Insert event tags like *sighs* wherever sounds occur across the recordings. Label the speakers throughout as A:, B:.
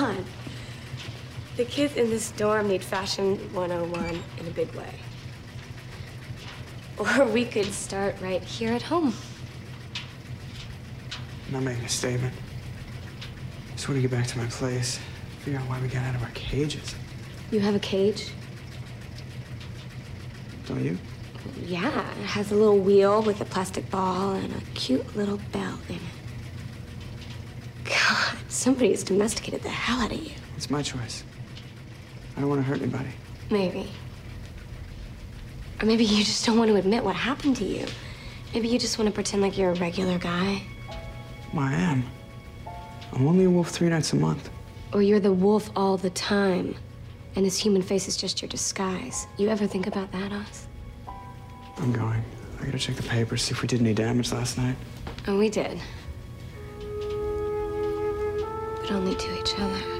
A: God. The kids in this dorm need fashion 101 in a big way. Or we could start right here at home.
B: I'm not making a statement. I just want to get back to my place, figure out why we got out of our cages.
A: You have a cage?
B: Don't you?
A: Yeah, it has a little wheel with a plastic ball and a cute little bell in it. Somebody has domesticated the hell out of you.
B: It's my choice. I don't want to hurt anybody.
A: Maybe. Or maybe you just don't want to admit what happened to you. Maybe you just want to pretend like you're a regular guy.
B: Well, I am. I'm only a wolf three nights a month.
A: Or you're the wolf all the time. And this human face is just your disguise. You ever think about that, Oz?
B: I'm going. I gotta check the papers, see if we did any damage last night.
A: Oh, we did. Only to each other.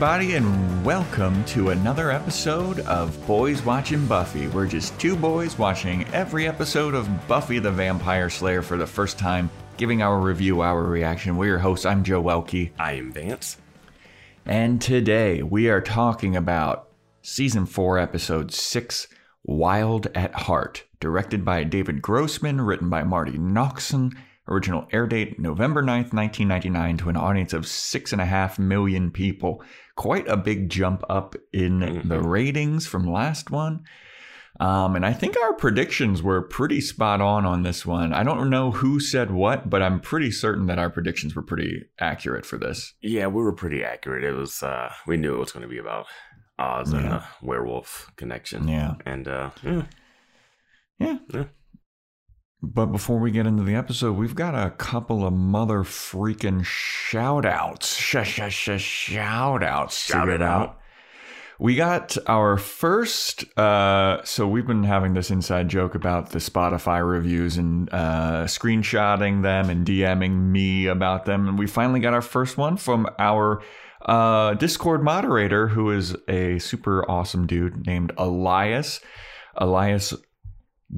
C: Everybody, and welcome to another episode of Boys Watching Buffy. We're just two boys watching every episode of Buffy the Vampire Slayer for the first time, giving our review, our reaction. We're your hosts. I'm Joe Welke.
D: I am Vance.
C: And today we are talking about season four, episode six, Wild at Heart, directed by David Grossman, written by Marti Noxon. Original air date November 9th, 1999, to an audience of six and a half million people. Quite a big jump up in the ratings from last one. Um, and I think our predictions were pretty spot on on this one. I don't know who said what, but I'm pretty certain that our predictions were pretty accurate for this.
D: Yeah, we were pretty accurate. It was uh we knew it was going to be about Oz and
C: Yeah.
D: the werewolf connection.
C: Yeah.
D: And uh yeah,
C: Yeah.
D: Yeah.
C: But before we get into the episode, we've got a couple of mother freaking shout outs. Sh- sh- sh- shout outs.
D: Shout it out.
C: We got our first. Uh, so we've been having this inside joke about the Spotify reviews and uh, screenshotting them and DMing me about them. And we finally got our first one from our uh, Discord moderator, who is a super awesome dude named Elias. Elias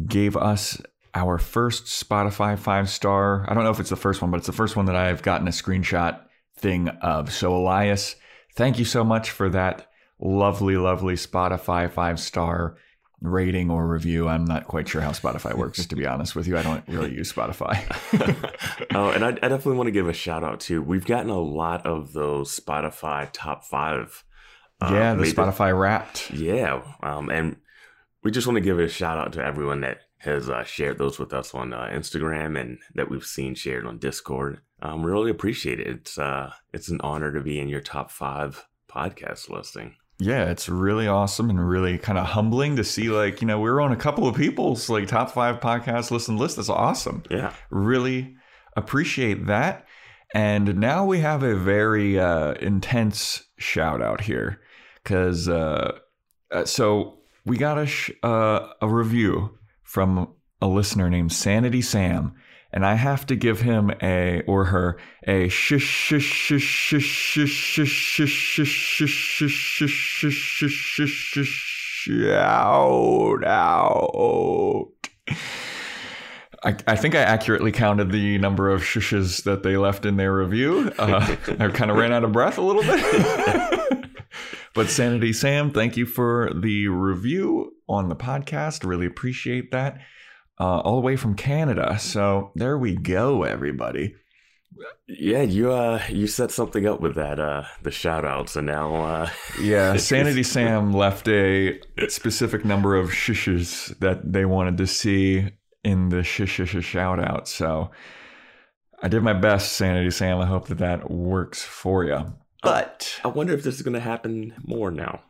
C: gave us our first Spotify five star. I don't know if it's the first one, but it's the first one that I've gotten a screenshot thing of. So, Elias, thank you so much for that lovely, lovely Spotify five star rating or review. I'm not quite sure how Spotify works, to be honest with you. I don't really use Spotify. *laughs*
D: oh, and I, I definitely want to give a shout out too. We've gotten a lot of those Spotify top five. uh,
C: yeah, the Spotify wrapped.
D: Yeah, um, and we just want to give a shout out to everyone that has uh, shared those with us on uh, Instagram and that we've seen shared on Discord. Um, we really appreciate it. It's uh, it's an honor to be in your top five podcast listing.
C: Yeah, it's really awesome and really kind of humbling to see, like, you know, we were on a couple of people's like top five podcast listen list. That's awesome.
D: Yeah,
C: really appreciate that. And now we have a very uh, intense shout out here because uh, uh, so we got a sh- uh, a review from a listener named Sanity Sam, and I have to give him a or her a shush shush shush shush shush shush shush shout out. I, I think I accurately counted the number of shushes that they left in their review. Uh, I kind of ran out of breath a little bit. but Sanity Sam, thank you for the review on the podcast. Really appreciate that. Uh, all the way from Canada. So there we go, everybody.
D: yeah. You uh, you set something up with that uh, the shout outs, and now uh, *laughs*
C: Yeah, Sanity Sam left a specific number of shushes that they wanted to see in the shish shish shout out. So I did my best, Sanity Sam. I hope that that works for you. But
D: I wonder if this is going to happen more now.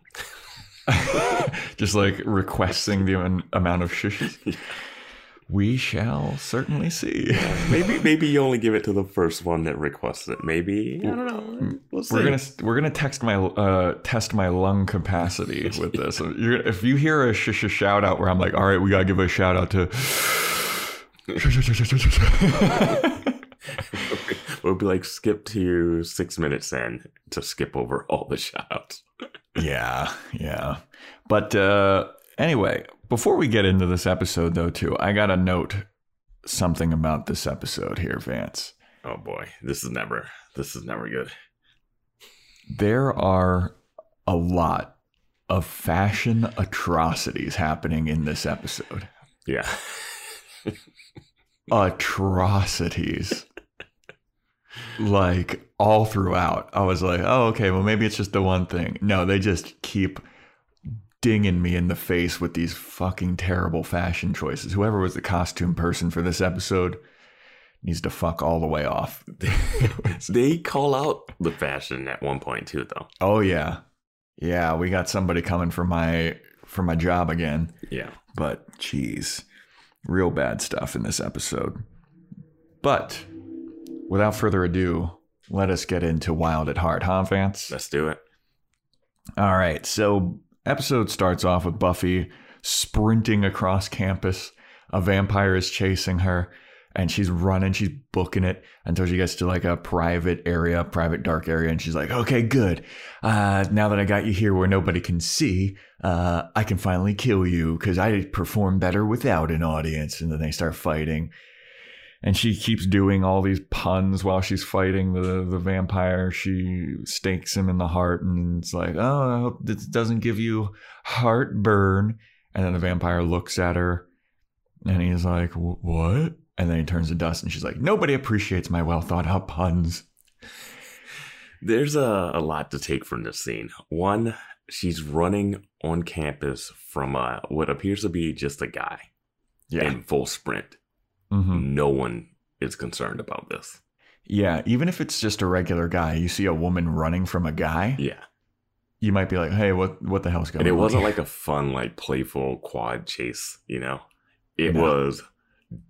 D: *laughs*
C: just like requesting the am- amount of shushes, *laughs* we shall certainly see.
D: Maybe maybe you only give it to the first one that requests it. Maybe I don't know. We'll
C: we're gonna we're gonna text my uh, test my lung capacity *laughs* with this. You're, if you hear a sh- sh- shout out where I'm like, all right, we gotta give a shout out to
D: we'll be like skip to six minutes in to skip over all the shoutouts.
C: Yeah, yeah. But uh, anyway, before we get into this episode, though, too, I got to note something about this episode here, Vance.
D: Oh boy, this is never this is never good.
C: There are a lot of fashion atrocities happening in this episode.
D: Yeah.
C: atrocities. like all throughout. I was like, oh, okay, well, maybe it's just the one thing. No, they just keep dinging me in the face with these fucking terrible fashion choices. Whoever was the costume person for this episode needs to fuck all the way off. *laughs* *laughs*
D: they call out the fashion at one point too, though.
C: Oh yeah, yeah. We got somebody coming for my for my job again.
D: Yeah,
C: but geez, real bad stuff in this episode. But without further ado, let us get into Wild at Heart, huh, Vance?
D: Let's do it.
C: All right. So, episode starts off with Buffy sprinting across campus. A vampire is chasing her, and she's running, she's booking it until she gets to like a private area, private dark area, and she's like, "Okay, good. Uh, now that I got you here where nobody can see, uh, I can finally kill you because I perform better without an audience." And then they start fighting, and she keeps doing all these puns while she's fighting the the vampire. She stakes him in the heart, and it's like, "Oh, I hope this doesn't give you heartburn." And then the vampire looks at her, and he's like, "What?" And then he turns to dust, and she's like, "Nobody appreciates my well thought out puns."
D: There's a, a lot to take from this scene. One, she's running on campus from a, what appears to be just a guy
C: Yeah,
D: in full sprint.
C: Mhm.
D: No one is concerned about this.
C: yeah. Even if it's just a regular guy, you see a woman running from a guy,
D: Yeah.
C: you might be like, "Hey, what what the hell's going on?"
D: And it
C: on?"
D: wasn't
C: here?"
D: like *laughs* a fun, like playful quad chase, you know? It
C: No.
D: was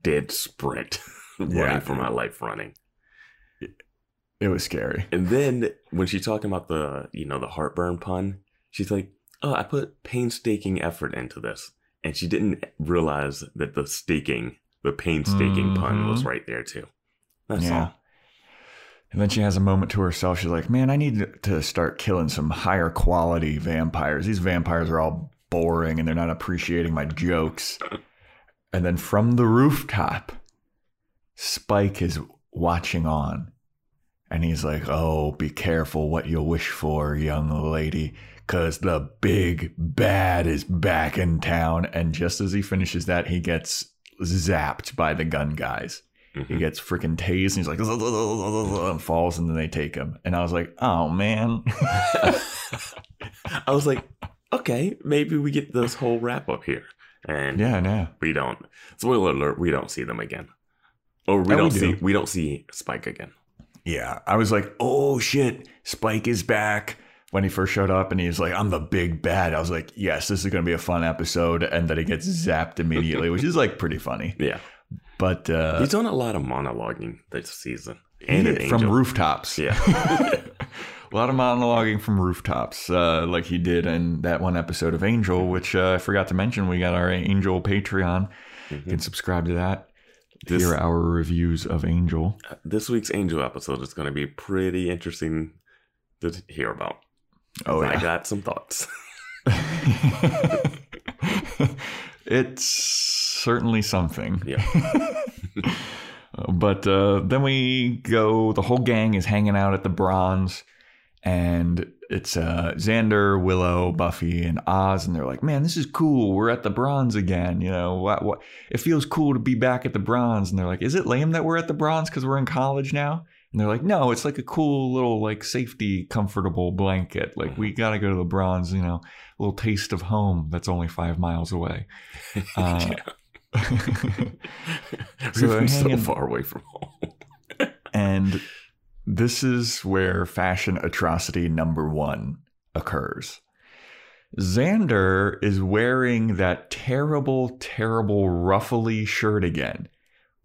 D: dead sprint *laughs* running
C: Yeah.
D: for my life running.
C: it was scary.
D: And then when she's talking about the, you know, the heartburn pun, she's like, "Oh, I put painstaking effort into this," and she didn't realize that the staking, the painstaking pun, was
C: Mhm.
D: right there too. That's
C: Yeah.
D: all.
C: And then she has a moment to herself. She's like, "Man, I need to start killing some higher quality vampires. These vampires are all boring and they're not appreciating my jokes." *laughs* And then from the rooftop, Spike is watching on. And he's like, "Oh, be careful what you wish for, young lady, cuz the big bad is back in town." And just as he finishes that, he gets zapped by the gun guys. He
D: Mhm.
C: gets freaking tased and he's like *laughs* and falls and then they take him. And I was like, oh man. *laughs*
D: I was like, okay, maybe we get this whole wrap up here, and
C: yeah, yeah.
D: we don't. Spoiler alert: we don't see them again, or we
C: Oh, we
D: don't
C: do.
D: see we don't see Spike again.
C: Yeah. I was like, oh shit, Spike is back. When he first showed up and he's like, I'm the big bad. I was like, yes, this is going to be a fun episode. And then he gets *laughs* zapped immediately, which is like pretty funny.
D: Yeah,
C: But uh,
D: he's done a lot of monologuing this season, and an
C: from
D: angel.
C: rooftops.
D: Yeah. *laughs*
C: a lot of monologuing from rooftops, uh, like he did in that one episode of Angel, which uh, I forgot to mention. We got our Angel Patreon. You can subscribe to that.
D: This-
C: Hear our reviews of Angel.
D: this week's Angel episode is going to be pretty interesting to hear about.
C: Oh,
D: I got some thoughts. *laughs*
C: it's certainly something.
D: Yeah. *laughs*
C: But uh, then we go, the whole gang is hanging out at the Bronze, and it's uh, Xander, Willow, Buffy, and Oz, and they're like, man, this is cool. We're at the Bronze again. You know, what, what, it feels cool to be back at the Bronze. And they're like, is it lame that we're at the Bronze because we're in college now? And they're like, no, it's like a cool little, like, safety, comfortable blanket. Like, we got to go to the Bronze, you know, a little taste of home that's only five miles away. *laughs* Uh, *laughs*
D: We've
C: they're
D: so far away from home. *laughs*
C: And this is where fashion atrocity number one occurs. Xander is wearing that terrible, terrible ruffly shirt again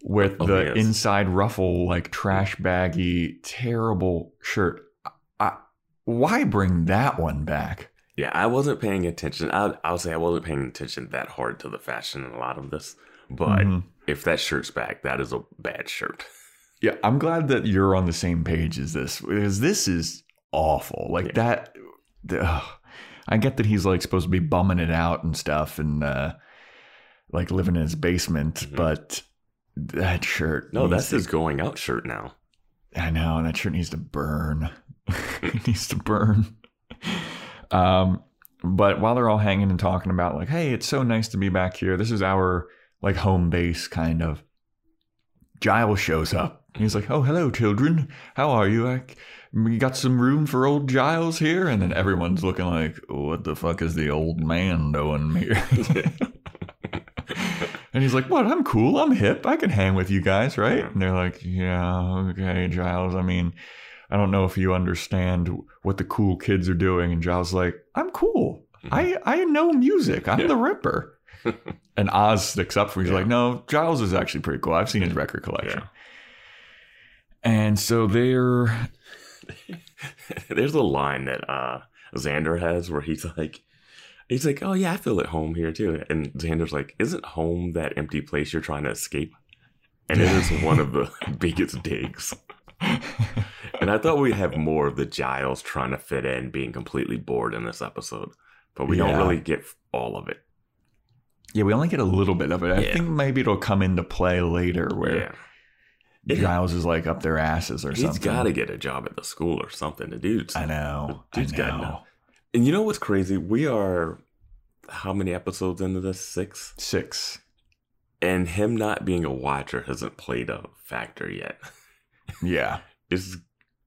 C: with
D: Oh,
C: the
D: yes.
C: inside ruffle, like trash baggy, terrible shirt. I, why bring that one back?
D: Yeah, I wasn't paying attention. I'll, I'll say I wasn't paying attention that hard to the fashion in a lot of this. But
C: Mhm.
D: if that shirt's back, that is a bad shirt. *laughs*
C: Yeah, I'm glad that you're on the same page as this because this is awful. Like
D: Yeah.
C: that. ugh. I get that he's like supposed to be bumming it out and stuff, and uh, like living in his basement,
D: Mhm.
C: but that shirt.
D: No, that's
C: to-
D: his going out shirt now.
C: I know, and that shirt needs to burn. *laughs* it *laughs* needs to burn. Um, but while they're all hanging and talking about like, hey, it's so nice to be back here. This is our like home base, kind of. Giles shows up. He's like, "Oh, hello, children. How are you? I, we got some room for old Giles here." And then everyone's looking like, "What the fuck is the old man doing here?" *laughs* and he's like, "What? I'm cool. I'm hip. I can hang with you guys, right?" And they're like, "Yeah, okay, Giles. I mean, I don't know if you understand what the cool kids are doing." And Giles is like, "I'm cool. I I know music. I'm
D: Yeah.
C: the Ripper." *laughs* and Oz sticks up for. He's
D: Yeah.
C: like, "No, Giles is actually pretty cool. I've seen his record collection."
D: Yeah.
C: And so they're *laughs*
D: There's a line that uh Xander has where he's like he's like, Oh yeah, I feel at home here too. And Xander's like, Isn't home that empty place you're trying to escape? And it is one of the *laughs* *laughs* biggest digs. And I thought we'd have more of the Giles trying to fit in, being completely bored in this episode. But we
C: Yeah.
D: don't really get all of it.
C: yeah, we only get a little bit of it. I
D: Yeah.
C: think maybe it'll come into play later where
D: Yeah.
C: Giles is like up their asses or
D: He's
C: something.
D: He's got to get a job at the school or something. The dude's
C: I know. I
D: Dude's gotta
C: know.
D: know. And you know what's crazy? We are how many episodes into this? Six?
C: Six.
D: And him not being a watcher hasn't played a factor yet. *laughs*
C: Yeah.
D: It's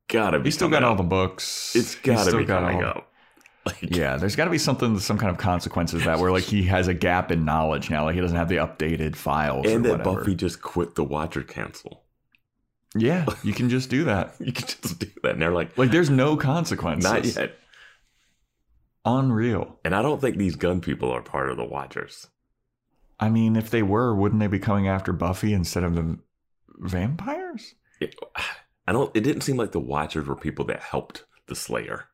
D: gotta be.
C: He's still got all the books.
D: It's gotta be
C: got
D: coming
C: all-
D: up. *laughs* Like,
C: Yeah, there's got to be something, some kind of consequences that where like he has a gap in knowledge now. Like he doesn't have the updated files.
D: And that
C: whatever.
D: Buffy just quit the Watcher Council.
C: Yeah, you can just do that. *laughs*
D: You can just do that. And they're like,
C: Like there's no consequences.
D: not yet.
C: Unreal.
D: And I don't think these gun people are part of the Watchers.
C: I mean, if they were, wouldn't they be coming after Buffy instead of the vampires?
D: It, *sighs* I don't. It didn't seem like the Watchers were people that helped the Slayer.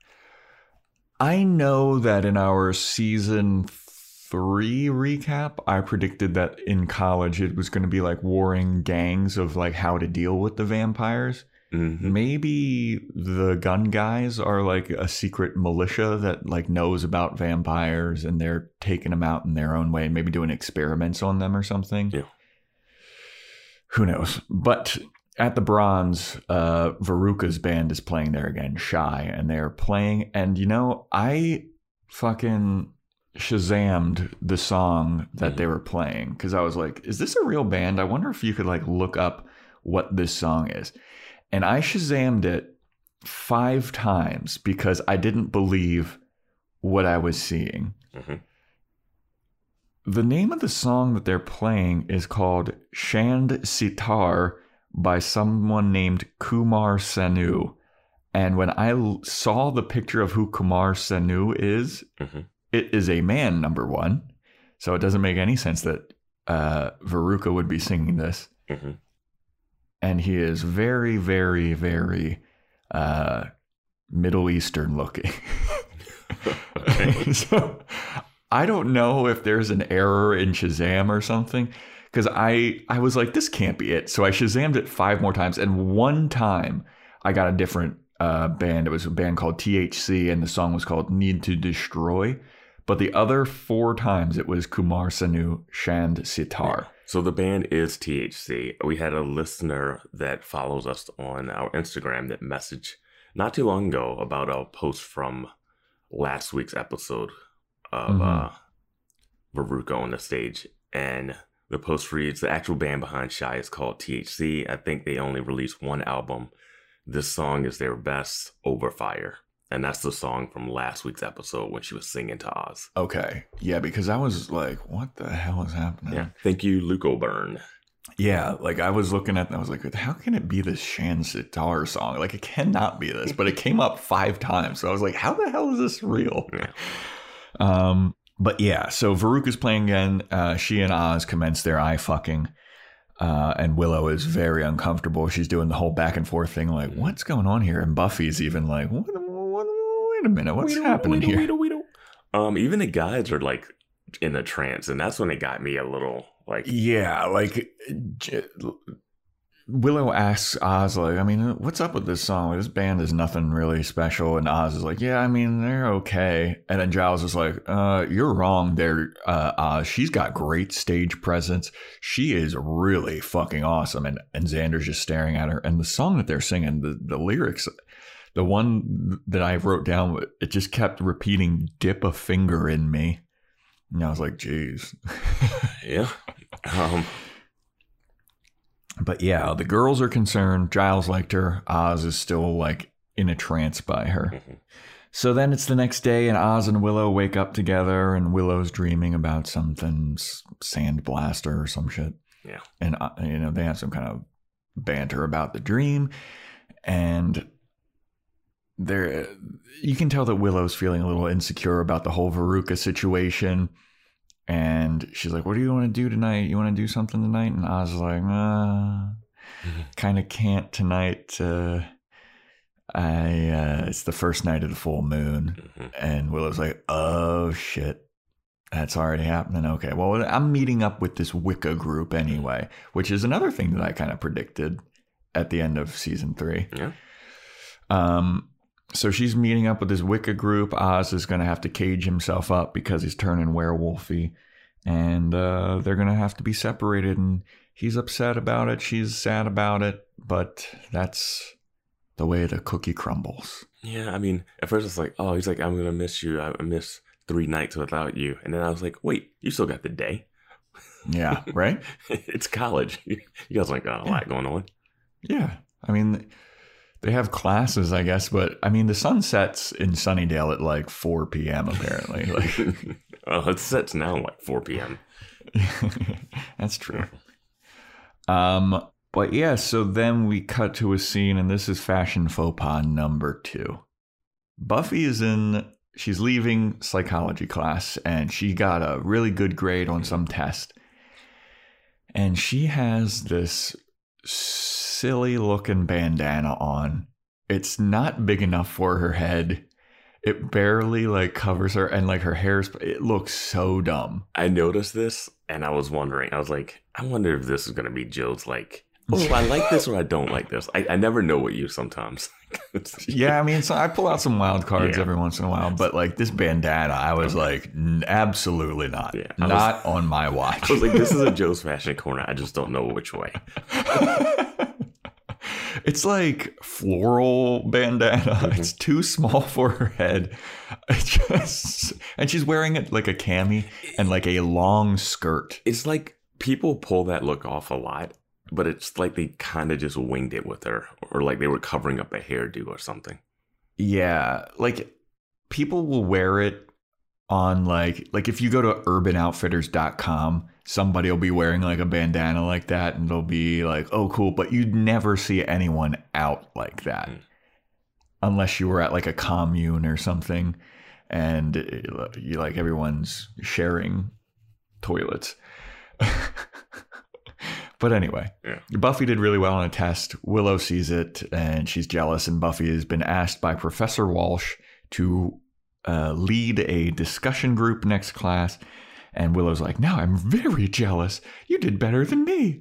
C: I know that in our season three recap, I predicted that in college it was going to be like warring gangs of like how to deal with the vampires.
D: Mm-hmm.
C: Maybe the gun guys are like a secret militia that like knows about vampires and they're taking them out in their own way and maybe doing experiments on them or something.
D: Yeah.
C: Who knows? But at the Bronze, uh, Veruca's band is playing there again, Shy, and they're playing. And you know, I fucking shazammed the song that
D: Mhm.
C: they were playing because I was like, is this a real band? I wonder if you could like look up what this song is. And I shazammed it five times because I didn't believe what I was seeing.
D: Mhm.
C: The name of the song that they're playing is called Shand Sitar by someone named Kumar Sanu. And when I l- saw the picture of who Kumar Sanu is,
D: Mhm.
C: it is a man, number one. So it doesn't make any sense that uh, Veruca would be singing this.
D: hmm
C: And he is very, very, very uh, Middle Eastern looking. *laughs* *laughs* So I don't know if there's an error in Shazam or something because I I was like this can't be it. So I Shazammed it five more times, and one time I got a different uh, band. It was a band called THC, and the song was called "Need to Destroy." But the other four times it was Kumar Sanu Shand Sitar.
D: So the band is THC. We had a listener that follows us on our Instagram that messaged not too long ago about a post from last week's episode of
C: Mhm.
D: uh, Veruca on the stage. And the post reads The actual band behind Shy is called THC. I think they only released one album. This song is their best, Over Fire. And that's the song from last week's episode when she was singing to Oz.
C: Okay, yeah, because I was like, what the hell is happening?
D: Yeah. Thank you, Luke O'Byrne.
C: Yeah, like I was looking at, and I was like, how can it be this Shan Sitar song? Like it cannot be this, but it came up five times, so I was like, how the hell is this real?
D: Yeah.
C: Um, but yeah, so Veruca's playing again. Uh, she and Oz commence their eye fucking, uh, and Willow is very uncomfortable. She's doing the whole back and forth thing, like, what's going on here? And Buffy's even like, what, what, wait a minute, what's
D: Weedle,
C: happening
D: weedle,
C: here?
D: weedle, weedle. Um, even the guides are like in a trance, and that's when it got me a little Like,
C: Yeah, like J- Willow asks Oz, like, I mean, what's up with this song? Like, this band is nothing really special. And Oz is like, yeah, I mean, they're okay. And then Giles is like, uh, you're wrong there, uh, Oz. She's got great stage presence. She is really fucking awesome. And, and Xander's just staring at her. And the song that they're singing, the, the lyrics, the one that I wrote down, it just kept repeating, dip a finger in me. And I was like, geez. *laughs*
D: yeah. Um,
C: But yeah, the girls are concerned. Giles liked her. Oz is still like in a trance by her.
D: Mhm.
C: So then it's the next day, and Oz and Willow wake up together, and Willow's dreaming about something s- sand blaster or some shit.
D: Yeah.
C: And uh, you know they have some kind of banter about the dream, and there you can tell that Willow's feeling a little insecure about the whole Veruca situation. And she's like, "What do you want to do tonight? You want to do something tonight?" And Oz is like, uh, "Kind of can't tonight. Uh, I uh, it's the first night of the full moon."
D: mhm.
C: And Willow's like, "Oh shit, that's already happening." Okay, well, I'm meeting up with this Wicca group anyway, which is another thing that I kind of predicted at the end of season three.
D: Yeah.
C: Um, so she's meeting up with this Wicca group. Oz is going to have to cage himself up because he's turning werewolfy, and uh, they're going to have to be separated. And he's upset about it. She's sad about it, but that's the way the cookie crumbles.
D: Yeah, I mean, at first it's like, oh, he's like, I'm gonna miss you. I miss three nights without you, and then I was like, wait, you still got the day.
C: Yeah, *laughs* right.
D: it's college. *laughs* You guys ain't got a lot going on.
C: Yeah. I mean, they have classes, I guess, but I mean, the sun sets in Sunnydale at like 4 p.m. apparently. *laughs* Like,
D: well, it sets now like 4 p.m. *laughs*
C: that's true. Um, but yeah, so then we cut to a scene, and this is fashion faux pas number two. Buffy is in, she's leaving psychology class, and she got a really good grade on some test. And she has this silly looking bandana on. It's not big enough for her head. It barely like covers her, and like her hair's, it looks so dumb.
D: I noticed this, and I was wondering. I was like, I wonder if this is gonna be Jill's like, oh, I like this or I don't like this. I, I never know what you sometimes. *laughs*
C: Yeah, I mean, so I pull out some wild cards
D: Yeah.
C: every once in a while, but like this bandana, I was like, "N- absolutely not,
D: Yeah, I was-
C: not on my watch. *laughs*
D: I was like, this is a Joe's fashion corner. I just don't know which way. *laughs*
C: it's like floral bandana. *laughs*
D: Mm-hmm.
C: It's too small *laughs* for her head. It just, and she's wearing it like a cami and like a long skirt.
D: It's like people pull that look off a lot, but it's like they kind of just winged it with her, or like they were covering up a hairdo or something.
C: Yeah, like people will wear it on like like if you go to urbanoutfitters.com, somebody will be wearing like a bandana like that and they'll be like, "Oh, cool," but you'd never see anyone out like that.
D: Mm.
C: Unless you were at like a commune or something and uh, you like everyone's sharing toilets. *laughs* but anyway,
D: Yeah.
C: Buffy did really well on a test. Willow sees it and she's jealous, and Buffy has been asked by Professor Walsh to uh, lead a discussion group next class. And Willow's like, Now I'm very jealous. You did better than me.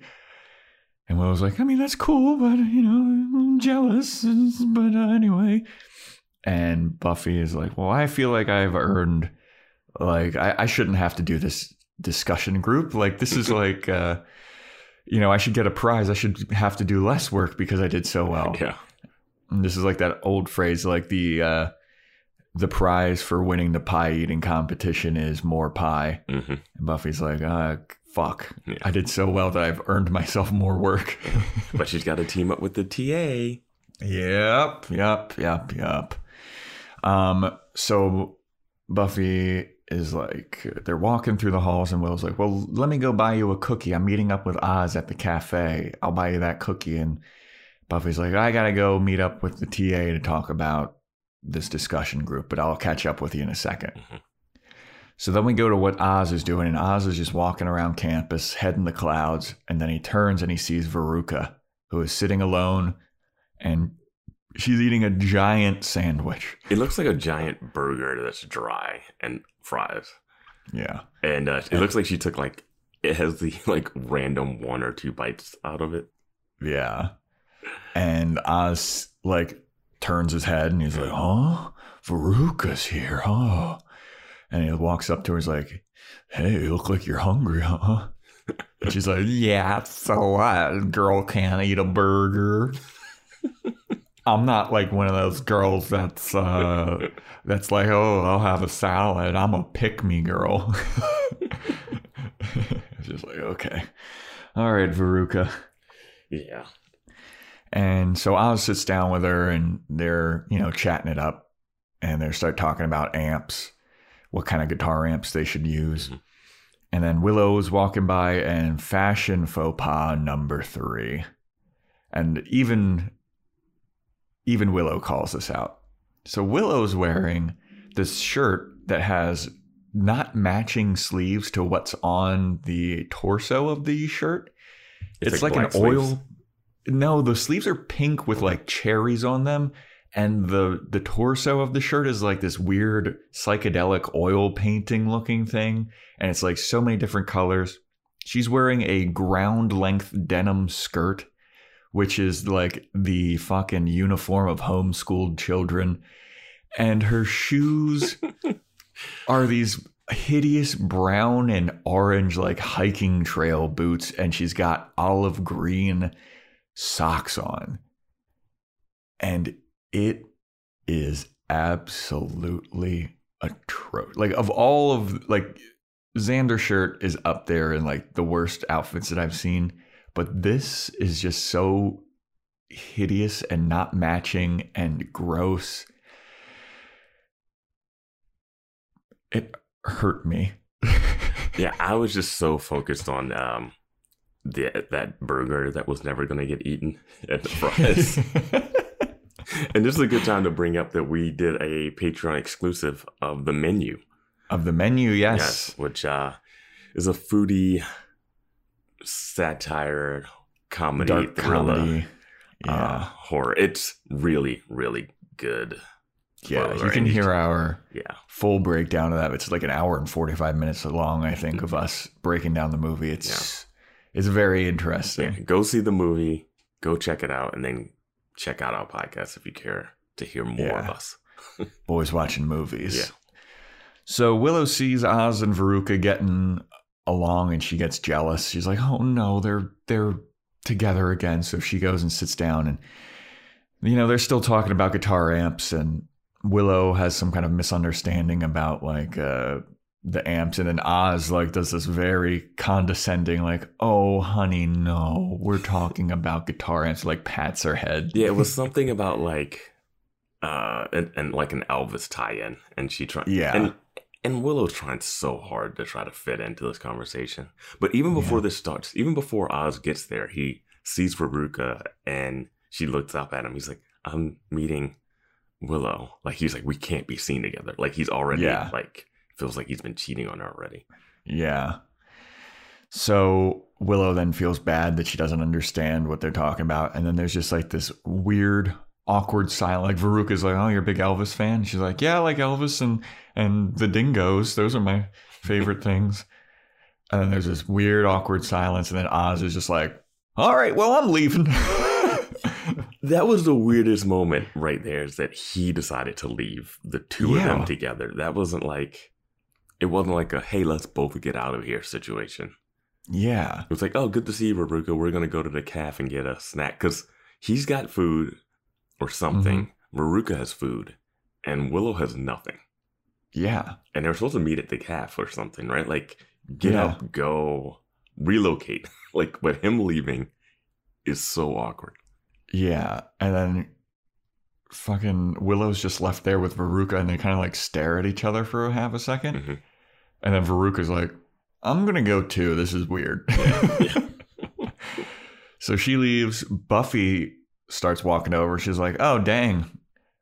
C: And Willow's like, I mean, that's cool, but, you know, I'm jealous. But uh, anyway. And Buffy is like, Well, I feel like I've earned, like, I, I shouldn't have to do this discussion group. Like, this is *laughs* like, uh, you know, I should get a prize. I should have to do less work because I did so well.
D: Yeah.
C: And this is like that old phrase, like the uh, the prize for winning the pie eating competition is more pie.
D: hmm
C: And Buffy's like, uh, fuck,
D: Yeah.
C: I did so well that I've earned myself more work. *laughs*
D: But she's got to team up with the TA.
C: Yep, yep, yep, yep. Um, so Buffy is like, they're walking through the halls, and Will's like, Well, let me go buy you a cookie. I'm meeting up with Oz at the cafe. I'll buy you that cookie. And Buffy's like, I gotta go meet up with the TA to talk about this discussion group, but I'll catch up with you in a 2nd
D: Mhm.
C: So then we go to what Oz is doing, and Oz is just walking around campus, head in the clouds, and then he turns and he sees Veruca, who is sitting alone, and she's eating a giant sandwich.
D: It looks like a giant burger that's dry and fries.
C: Yeah.
D: And uh, it looks like she took like it has the *laughs* like random one or two bites out of it.
C: Yeah. And Oz like turns his head and he's like, huh? Veruca's here, huh? And he walks up to her, he's like, Hey, you look like you're hungry, huh? And she's like, Yeah, so what? Girl can't eat a burger. I'm not like one of those girls that's uh that's like, oh, I'll have a salad. I'm a pick me girl. *laughs* it's just like, okay. All right, Veruca.
D: Yeah.
C: And so Oz sits down with her and they're, you know, chatting it up and they start talking about amps, what kind of guitar amps they should use.
D: Mhm.
C: And then Willow's walking by and fashion faux pas number three. And even even Willow calls this out. So Willow's wearing this shirt that has not matching sleeves to what's on the torso of the shirt. It's, like,
D: black
C: an oil. No, the sleeves are pink with like cherries on them, and the the torso of the shirt is like this weird psychedelic oil painting looking thing, and it's like so many different colors. She's wearing a ground length denim skirt, which is like the fucking uniform of homeschooled children, and her shoes *laughs* are these hideous brown and orange like hiking trail boots and she's got olive green socks on. And it is absolutely atrocious. Like of all of like xander shirt is up there in like the worst outfits that i've seen but this is just so hideous and not matching and gross. It hurt me. *laughs*
D: Yeah, I was just so focused on um the that burger that was never gonna get eaten *laughs* at the fries. *laughs* and this is a good time to bring up that we did a Patreon exclusive of the menu.
C: of the menu yes,
D: which uh is a foodie satire comedy
C: dark
D: thriller
C: comedy
D: uh, horror. It's really, really good.
C: yeah you can hear our
D: Yeah.
C: full breakdown of that it's like an hour and 45 minutes long i think of us breaking down the movie it's it's very interesting
D: Yeah. Go see the movie, go check it out, and then check out our podcast if you care to hear more of us. *laughs*
C: boys watching movies
D: Yeah.
C: so willow sees oz and veruca getting along and she gets jealous she's like oh no they're they're together again so she goes and sits down and you know they're still talking about guitar amps and willow has some kind of misunderstanding about like uh the amps and then oz like does this very condescending like oh honey no we're talking about guitar amps like pats her head
D: Yeah, it was *laughs* something about like uh and, and like an Elvis tie-in, and she tried.
C: Yeah.
D: and and Willow's trying so hard to try to fit into this conversation. But even before
C: Yeah.
D: this starts, even before Oz gets there, he sees Veruca and she looks up at him. He's like, "I'm meeting Willow." Like he's like, "We can't be seen together." Like he's already
C: Yeah.
D: like feels like he's been cheating on her already.
C: Yeah. So Willow then feels bad that she doesn't understand what they're talking about. And then there's just like this weird, awkward silence. Like Veruca's like, Oh, you're a big Elvis fan? She's like, Yeah, I like Elvis and and the dingoes. Those are my favorite *laughs* things. And then there's this weird, awkward silence. And then Oz is just like, All right, well, I'm leaving. *laughs*
D: That was the weirdest moment right there is that he decided to leave the two of them together. That wasn't like it wasn't like a hey, let's both get out of here situation.
C: yeah.
D: It was like, oh, good to see you. We're gonna go to the calf and get a snack because he's got food or something.
C: Mm-hmm.
D: Veruca has food, and Willow has nothing.
C: Yeah.
D: And they're supposed to meet at the calf or something, right? Like, get
C: Yeah.
D: up, go, relocate. *laughs* like, but him leaving is so awkward.
C: Yeah. And then fucking Willow's just left there with Veruca and they kind of like stare at each other for a half a 2nd
D: Mhm.
C: And then Veruca's like, I'm going to go too. This is weird. *laughs* so she leaves. Buffy starts walking over. She's like, Oh, dang.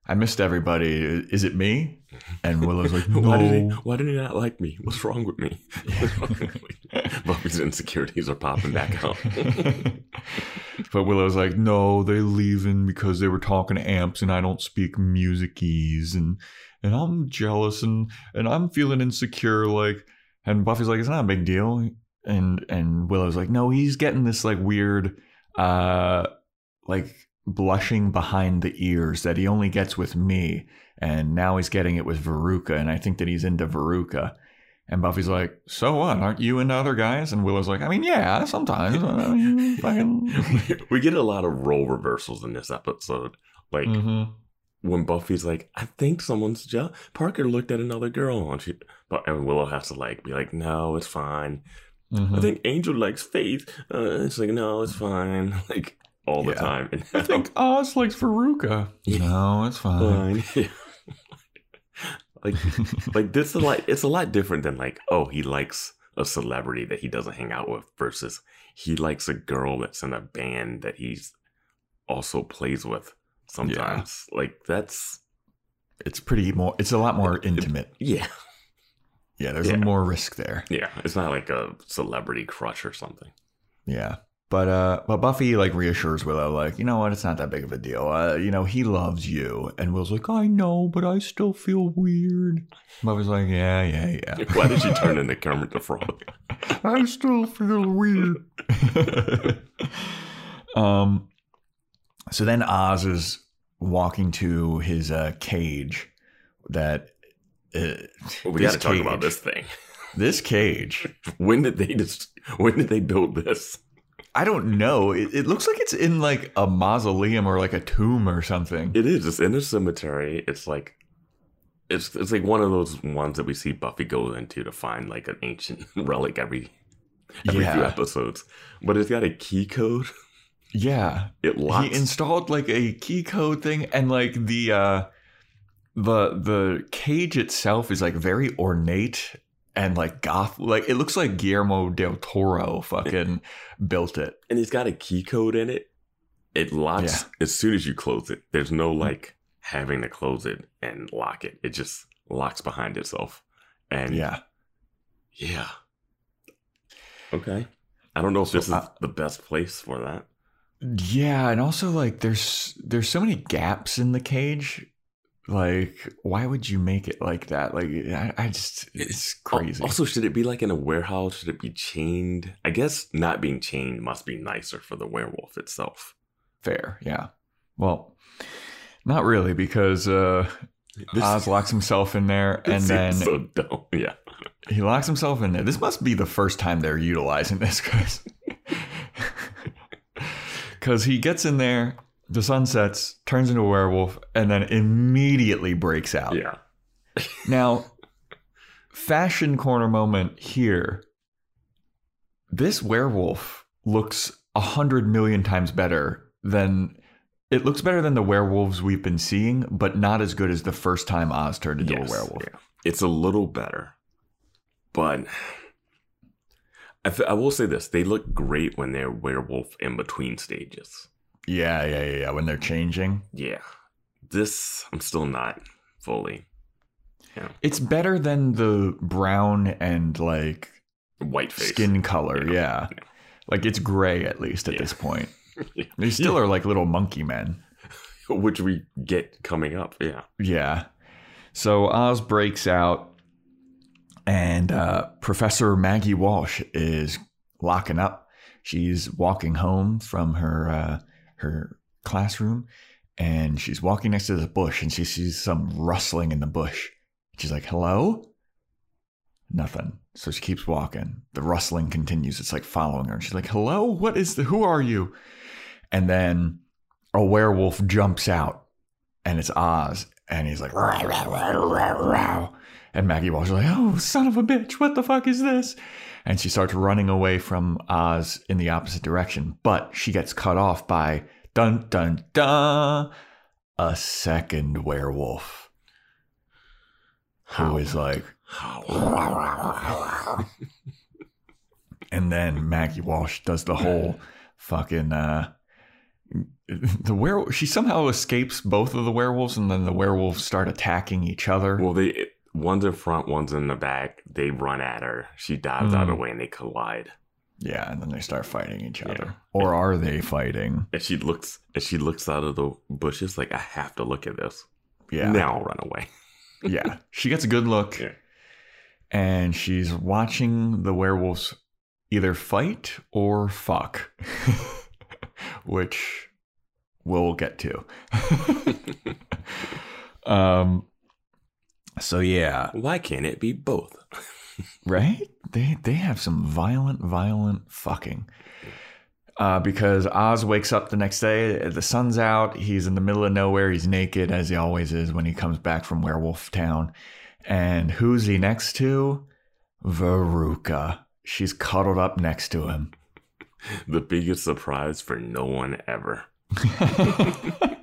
C: I missed everybody. Is it me? And Willow's like, No. *laughs*
D: Why did he? Why did he not like me? What's wrong with me? *laughs* What's wrong with me? Buffy's insecurities are popping back out. *laughs*
C: but Willow's like, no, they're leaving because they were talking amps and I don't speak music keys and and I'm jealous and and I'm feeling insecure. Like, and Buffy's like, it's not a big deal. and and Willow's like, no, he's getting this like weird, uh, like blushing behind the ears that he only gets with me, and now he's getting it with Veruca, and I think that he's into Veruca. And Buffy's like, so what? Aren't you into other guys? And Willow's like, I mean, yeah, sometimes. I mean, *laughs* fucking. *laughs*
D: we get a lot of role reversals in this episode. Like
C: Mhm.
D: when Buffy's like, I think someone's jo- Parker looked at another girl, and she, but and Willow has to like be like, no, it's fine.
C: Mhm.
D: I think Angel likes Faith. Uh, it's like, no, it's fine. *laughs* Like all the
C: Yeah.
D: time. And
C: I think Oz likes Veruca. No, it's fine.
D: fine. *laughs* like *laughs* like this is like it's a lot different than like oh he likes a celebrity that he doesn't hang out with versus he likes a girl that's in a band that he's also plays with sometimes like that's
C: It's pretty more. It's a lot more intimate.
D: yeah
C: Yeah, there's
D: Yeah.
C: more risk there.
D: yeah it's not like a celebrity crush or something
C: Yeah. But uh but Buffy like reassures Willow, like, you know what, it's not that big of a deal. Uh, you know, he loves you. And Willow's like, I know, but I still feel weird. Buffy's like, Yeah, yeah, yeah. *laughs*
D: why did she turn into Kermit the Frog *laughs*
C: I still feel weird. *laughs* um so then Oz is walking to his uh cage that uh,
D: we got to talk about this thing
C: This cage
D: when did they just when did they build this
C: I don't know. It, it looks like it's in like a mausoleum or like a tomb or something.
D: It is. It's in a cemetery. It's like it's it's like one of those ones that we see Buffy go into to find like an ancient *laughs* relic every every few episodes. But it's got a key code.
C: Yeah.
D: It locks.
C: He installed like a key code thing and like the uh the the cage itself is like very ornate and like goth like it looks like Guillermo del Toro fucking *laughs* built it.
D: and it's got a key code in it. It locks as soon as you close it. There's no like having to close it and lock it. It just locks behind itself. And
C: Yeah.
D: yeah. Okay. I don't know if
C: So,
D: this is
C: uh,
D: the best place for that.
C: Yeah, and also like there's there's so many gaps in the cage. Like, why would you make it like that? Like, I, I just it's crazy.
D: Also, should it be like in a warehouse? Should it be chained? I guess not being chained must be nicer for the werewolf itself.
C: Fair, yeah. Well, not really because uh
D: This-
C: Oz locks himself in there, *laughs* and then
D: so dumb. Yeah.
C: he locks himself in there. This must be the first time they're utilizing this, because because *laughs* he gets in there, the sun sets, turns into a werewolf, and then immediately breaks out.
D: Yeah. *laughs*
C: Now, fashion corner moment here. This werewolf looks a hundred million times better than it looks better than the werewolves we've been seeing, but not as good as the first time Oz turned into
D: Yes,
C: a werewolf.
D: yeah. It's a little better, but I will say this: they look great when they're werewolf in between stages.
C: Yeah, yeah, yeah, yeah. When they're changing,
D: Yeah. This I'm still not fully Yeah.
C: it's better than the brown and like
D: white face.
C: skin color.
D: Yeah.
C: Yeah.
D: Yeah.
C: Like it's gray at least at
D: Yeah.
C: this point. *laughs* They still are like little monkey men. *laughs*
D: which we get coming up. Yeah.
C: Yeah. So Oz breaks out, and uh, Professor Maggie Walsh is locking up. She's walking home from her uh, her classroom, and she's walking next to the bush, and she sees some rustling in the bush. She's like, "Hello." Nothing. So she keeps walking. The rustling continues. It's like following her. And she's like, "Hello, what is the? Who are you?" And then a werewolf jumps out, and it's Oz, and he's like, "Row, row, row, row, row." and Maggie Walsh is like, "Oh, son of a bitch, what the fuck is this?" And she starts running away from Oz in the opposite direction, but she gets cut off by dun dun dun a second werewolf. Who is like, *laughs* and then Maggie Walsh does the whole fucking uh *laughs* the werewolf she somehow escapes both of the werewolves and then the werewolves start attacking each other.
D: Well, they one's in front, one's in the back. They run at her. She dives out of the
C: Mm.
D: way, and they collide.
C: yeah and then they start fighting each
D: Yeah.
C: other or are they fighting
D: And she looks, and she looks out of the bushes like, "I have to look at this."
C: yeah
D: Now I'll run away. *laughs*
C: yeah she gets a good look
D: Yeah.
C: and she's watching the werewolves either fight or fuck, *laughs* which we'll get to. *laughs* um, so yeah,
D: Why can't it be both? *laughs*
C: right? They they have some violent, violent fucking. Uh, because Oz wakes up the next day, the sun's out, he's in the middle of nowhere, he's naked as he always is when he comes back from Werewolf Town. And who's he next to? Veruca. She's cuddled up next to him.
D: The biggest surprise for no one ever. *laughs*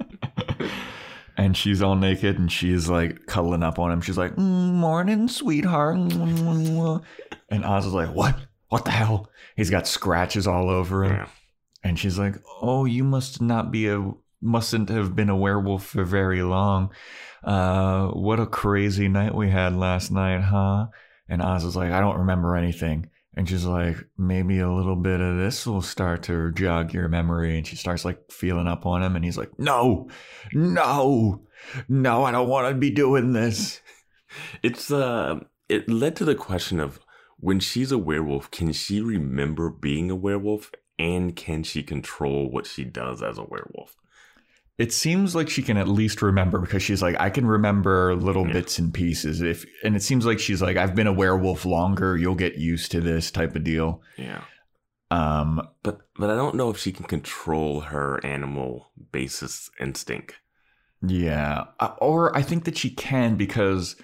C: and she's all naked and she's like cuddling up on him. She's like, mm, "Morning, sweetheart." And Oz is like, "What? What the hell?" He's got scratches all over him.
D: Yeah.
C: And she's like, "Oh, you must not be a mustn't have been a werewolf for very long. Uh, what a crazy night we had last night, huh?" And Oz is like, "I don't remember anything." And she's like, maybe a little bit of this will start to jog your memory. And she starts like feeling up on him. And he's like, no, no, no, I don't want to be doing this. *laughs*
D: It's uh it led to the question of when she's a werewolf, can she remember being a werewolf and can she control what she does as a werewolf?
C: It seems like she can at least remember because she's like, I can remember little
D: Yeah.
C: bits and pieces. If and it seems like she's like, I've been a werewolf longer. You'll get used to this type of deal.
D: Yeah.
C: Um,
D: But but I don't know if she can control her animal basis instinct.
C: Yeah. Uh, Or I think that she can because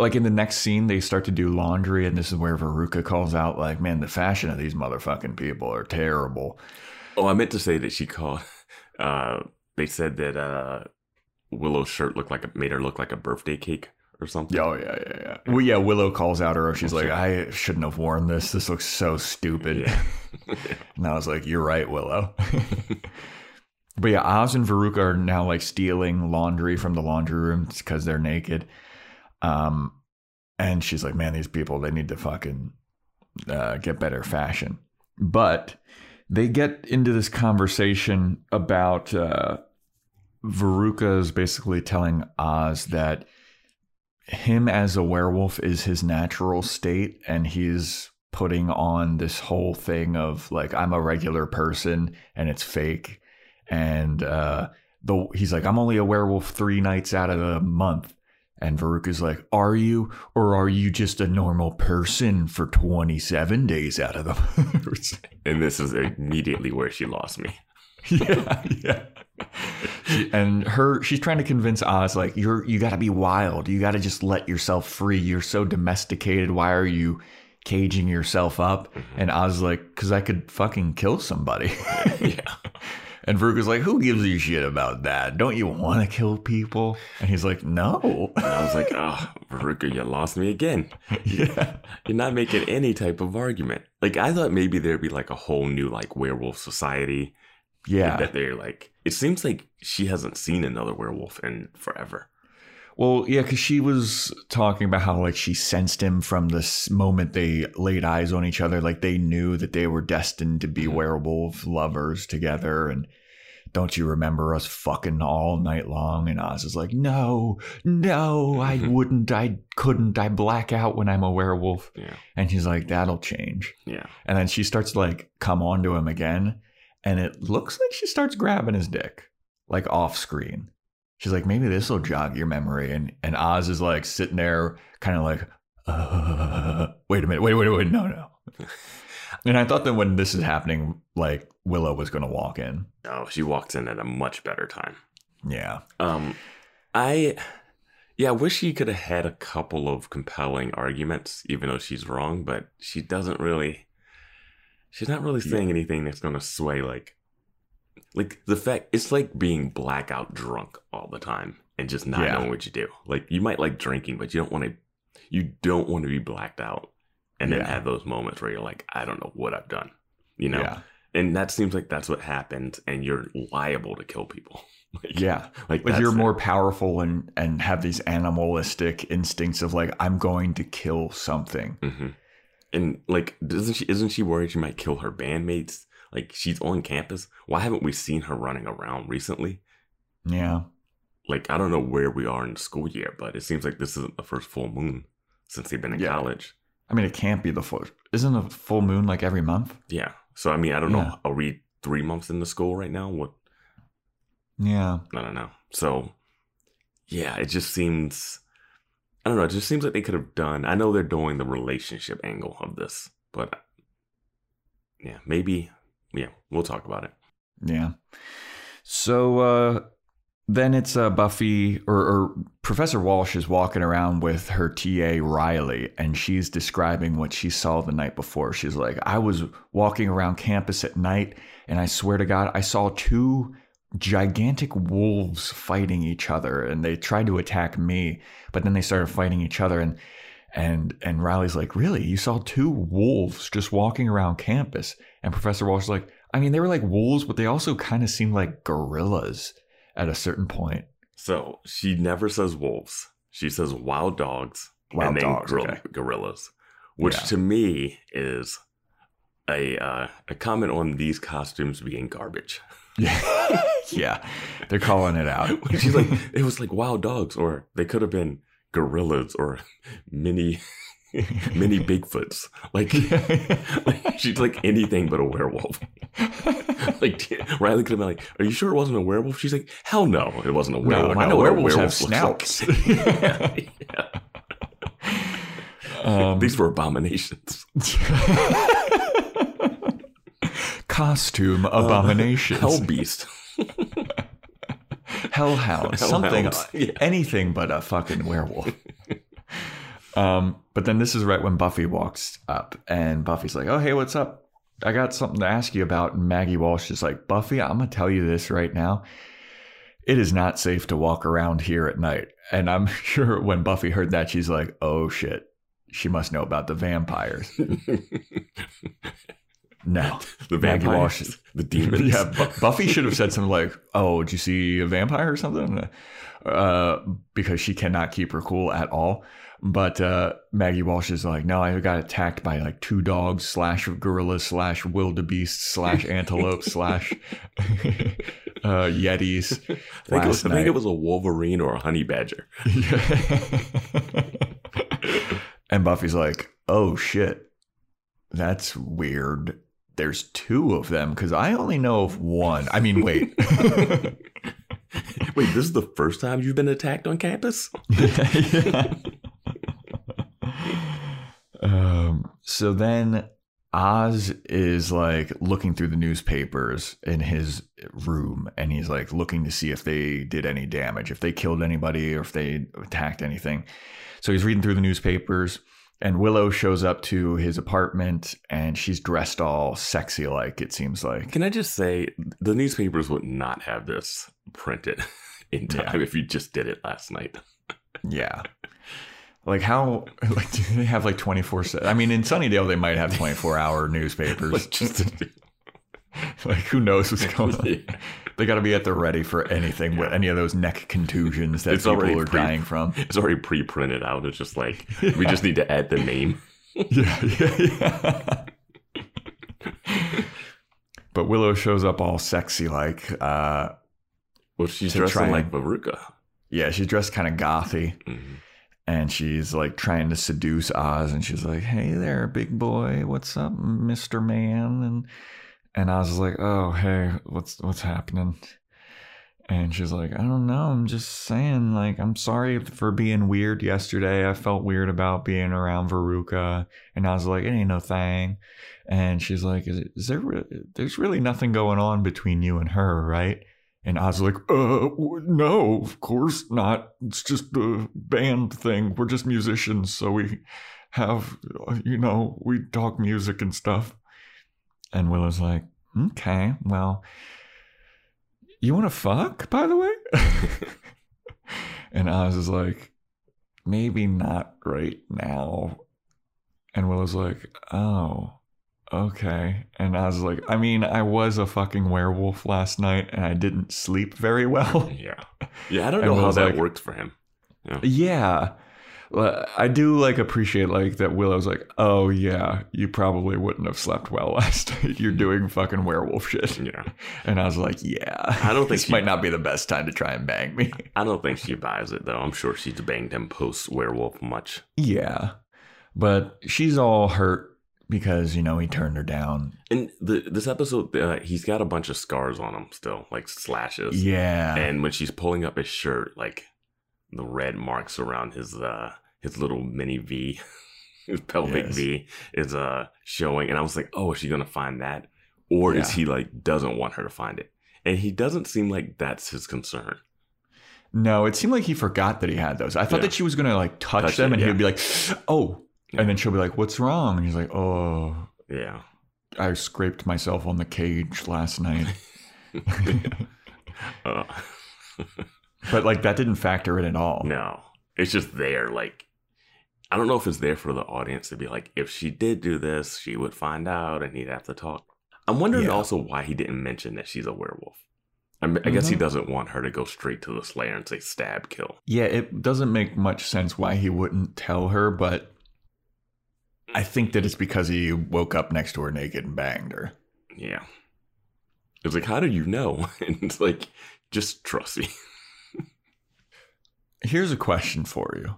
C: like in the next scene they start to do laundry and this is where Veruca calls out like, man, the fashion of these motherfucking people are terrible.
D: Oh, I meant to say that she called *laughs* uh they said that uh Willow's shirt looked like a, made her look like a birthday cake or something.
C: Oh yeah, yeah, yeah. Well, yeah, Willow calls out her. She's like. I shouldn't have worn this. This looks so stupid.
D: Yeah. *laughs* *laughs*
C: And I was like, You're right, Willow. *laughs* but yeah, Oz and Veruca are now like stealing laundry from the laundry room because they're naked. Um, and she's like, Man, these people, they need to fucking uh, get better fashion. But they get into this conversation about uh, Veruca is basically telling Oz that him as a werewolf is his natural state and he's putting on this whole thing of like I'm a regular person and it's fake. And uh the he's like I'm only a werewolf 3 nights out of the month and Veruca's like are you or are you just a normal person for 27 days out of the month *laughs*
D: and this is immediately where she lost me. *laughs*
C: yeah, yeah. And her, she's trying to convince Oz, like, you're, you got to be wild. You got to just let yourself free. You're so domesticated. Why are you caging yourself up? Mm-hmm. And Oz, like, because I could fucking kill somebody. *laughs*
D: yeah.
C: And Veruca's like, who gives you shit about that? Don't you want to kill people? And he's like, no.
D: And I was like, oh, Veruca, you lost me again. *laughs*
C: yeah.
D: You're not making any type of argument. Like I thought maybe there'd be like a whole new like werewolf society.
C: Yeah.
D: That they're like it seems like she hasn't seen another werewolf in forever.
C: Well, yeah, because she was talking about how like she sensed him from this moment they laid eyes on each other. Like they knew that they were destined to be
D: Mhm.
C: werewolf lovers together. And don't you remember us fucking all night long? And Oz is like, no, no, I
D: Mhm.
C: wouldn't. I couldn't. I black out when I'm a werewolf.
D: Yeah.
C: And he's like, that'll change.
D: Yeah.
C: And then she starts to like come on to him again. And it looks like she starts grabbing his dick, like off screen. She's like, maybe this will jog your memory. And and Oz is like sitting there, kind of like, uh, *laughs* wait a minute, wait, wait, wait, no, no. *laughs* and I thought that when this is happening, like Willow was going to walk in.
D: No, she walks in at a much better time.
C: Yeah.
D: Um I yeah, I wish she could have had a couple of compelling arguments, even though she's wrong, but she doesn't really she's not really saying anything that's gonna sway like like the fact it's like being blackout drunk all the time and just not
C: Yeah.
D: knowing what you do. Like you might like drinking, but you don't want to you don't want to be blacked out and then
C: Yeah.
D: have those moments where you're like, I don't know what I've done. You know?
C: Yeah.
D: And that seems like that's what happened and you're liable to kill people. *laughs* like,
C: Yeah.
D: Like,
C: Like you're
D: it.
C: more powerful and and have these animalistic instincts of like I'm going to kill something.
D: hmm And like, doesn't she? Isn't she worried she might kill her bandmates? Like, she's on campus. Why haven't we seen her running around recently?
C: Yeah.
D: Like, I don't know where we are in the school year, but it seems like this isn't the first full moon since they've been in
C: Yeah.
D: college.
C: I mean, it can't be the full. Isn't a full moon like every month?
D: Yeah. So I mean, I don't
C: Yeah.
D: know. Are we three months into school right now? What
C: Yeah.
D: I don't know. So yeah, it just seems I don't know, it just seems like they could have done I know they're doing the relationship angle of this, but yeah, maybe yeah, we'll talk about it.
C: Yeah. So uh, then it's uh, Buffy or, or Professor Walsh is walking around with her TA Riley, and she's describing what she saw the night before. She's like, I was walking around campus at night, and I swear to God, I saw two gigantic wolves fighting each other, and they tried to attack me, but then they started fighting each other, and and and Riley's like, really? You saw two wolves just walking around campus? And Professor Walsh is like, I mean, they were like wolves, but they also kind of seemed like gorillas at a certain point.
D: So she never says wolves. She says wild dogs
C: Wild
D: and then
C: dogs, okay.
D: gorillas, which
C: Yeah.
D: to me is a uh, a comment on these costumes being garbage.
C: Yeah, *laughs* yeah, they're calling it out. *laughs*
D: She's like, *laughs* it was like wild dogs, or they could have been gorillas or mini *laughs* mini Bigfoots. Like, like she's like anything but a werewolf. *laughs* like Riley could have been like, "Are you sure it wasn't a werewolf?" She's like, "Hell no, it wasn't a
C: no,
D: werewolf. I
C: no,
D: know what a
C: werewolves have
D: werewolf like."
C: snouts. *laughs*
D: Yeah.
C: Um,
D: These were abominations.
C: costume abominations,
D: Hell beast. *laughs*
C: hellhound, something, *laughs*
D: yeah.
C: anything but a fucking werewolf. um, but then this is right when Buffy walks up, and Buffy's like, "Oh, hey, what's up? I got something to ask you about." And Maggie Walsh is like, "Buffy, I'm gonna tell you this right now. It is not safe to walk around here at night." And I'm *laughs* sure when Buffy heard that, she's like, "Oh shit." She must know about the vampires. No. *laughs*
D: the
C: Maggie Walsh
D: vampires, the demons.
C: Yeah, Bu- Buffy should have said something like, "Oh, did you see a vampire or something?" Uh, because she cannot keep her cool at all. But uh, Maggie Walsh is like, "No, I got attacked by like two dogs slash gorillas slash wildebeest slash *laughs* antelope slash *laughs* uh, yetis."
D: I think, it was, I think it was a wolverine or a honey badger.
C: and Buffy's like, "Oh shit, that's weird." There's two of them because I only know of one. I mean, wait. *laughs* *laughs*
D: Wait, this is the first time you've been attacked on campus? *laughs*
C: Yeah. um, so then Oz is like looking through the newspapers in his room and he's like looking to see if they did any damage, if they killed anybody or if they attacked anything. So he's reading through the newspapers and Willow shows up to his apartment and she's dressed all sexy like it seems like.
D: Can I just say the newspapers would not have this printed *laughs* in time
C: Yeah.
D: if you just did it last night.
C: Yeah. Like how like do they have like 24 se- I mean in Sunnydale they might have 24 hour newspapers. *laughs*
D: Like just *laughs*
C: like who knows what's going on.
D: Yeah.
C: They got to be at the ready for anything with any of those neck contusions that
D: It's
C: people are
D: pre-
C: dying from. *laughs*
D: it's already pre-printed out. It's just like we just need to add the name. *laughs*
C: Yeah, yeah, yeah. but Willow shows up all sexy like uh
D: Well, she's dressed
C: try
D: like Veruca.
C: yeah, she's dressed kind of gothy.
D: Mhm.
C: and she's like trying to seduce Oz, and she's like, "Hey there, big boy, what's up, Mister Man?" And and I was like, "Oh, hey, what's what's happening?" And she's like, "I don't know. I'm just saying, like, I'm sorry for being weird yesterday. I felt weird about being around Veruca." And I was like, "It ain't no thing." And she's like, "Is, is there? Re- there's really nothing going on between you and her, right?" And I was like, uh, no, of course not. It's just a band thing. We're just musicians, so we have, uh, you know, we talk music and stuff. And Willow's like, okay, well, you want to fuck, by the way? *laughs* and Oz is like, maybe not right now. And Willow's like, oh, okay. And I was like, I mean, I was a fucking werewolf last night and I didn't sleep very well.
D: Yeah, yeah. I don't know how that
C: like-
D: worked for him.
C: yeah. Well, I do like appreciate like that Willow's like, oh yeah, you probably wouldn't have slept well *laughs* last night. You're doing fucking werewolf shit.
D: Yeah, *laughs*
C: And I was like, yeah.
D: I don't *laughs* think
C: this
D: she-
C: might not be the best time to try and bang me.
D: I don't think she buys it though. I'm sure she's banged him post werewolf much.
C: Yeah. But she's all hurt because, you know, he turned her down.
D: And the this episode, uh, he's got a bunch of scars on him still, like slashes.
C: Yeah.
D: And when she's pulling up his shirt, like the red marks around his uh his little mini V, *laughs* his pelvic
C: Yes.
D: V is uh showing, and I was like, oh, is she gonna find that, or is he like doesn't want her to find it? And he doesn't seem like that's his concern.
C: no, it seemed like he forgot that he had those. I thought
D: Yeah.
C: that she was going to like touch,
D: Touch
C: them
D: it,
C: and he would be like, oh.
D: Yeah.
C: And then she'll be like, what's wrong? And he's like, oh,
D: Yeah.
C: I scraped myself on the cage last night. *laughs*
D: Uh, *laughs*
C: but like that didn't factor in at all.
D: no, it's just there. Like, I don't know if it's there for the audience to be like, if she did do this, she would find out and he'd have to talk. I'm wondering
C: Yeah.
D: also why he didn't mention that she's a werewolf. I, mean, I guess he
C: Mhm.
D: doesn't want her to go straight to the Slayer and say stab kill.
C: Yeah, it doesn't make much sense why he wouldn't tell her, but I think that it's because he woke up next to her naked and banged her.
D: Yeah. It's like, how do you know? *laughs* And it's like, just trust me.
C: Here's a question for you.